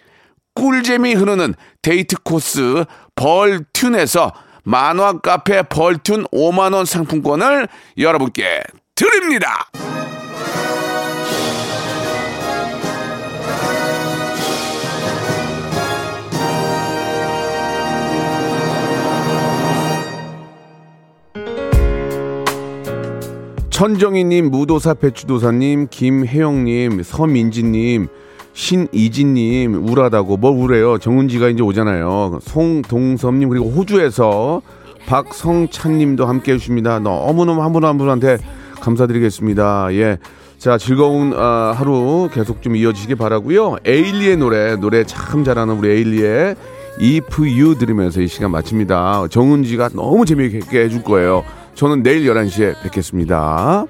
Speaker 1: 꿀잼이 흐르는 데이트 코스 벌튠에서 만화 카페 벌튠 5만원 상품권을 여러분께 드립니다. 천정희님, 무도사 배추도사님, 김혜영님, 서민지님, 신이진님, 우울하다고, 뭘 우울해요? 정은지가 이제 오잖아요. 송동섭님, 그리고 호주에서 박성찬님도 함께 해주십니다. 너무너무 한 분 한 분한테 감사드리겠습니다. 예. 자, 즐거운 아, 하루 계속 좀 이어지시기 바라고요 에일리의 노래, 노래 참 잘하는 우리 에일리의 If You 들으면서 이 시간 마칩니다. 정은지가 너무 재미있게 해줄 거예요. 저는 내일 11시에 뵙겠습니다.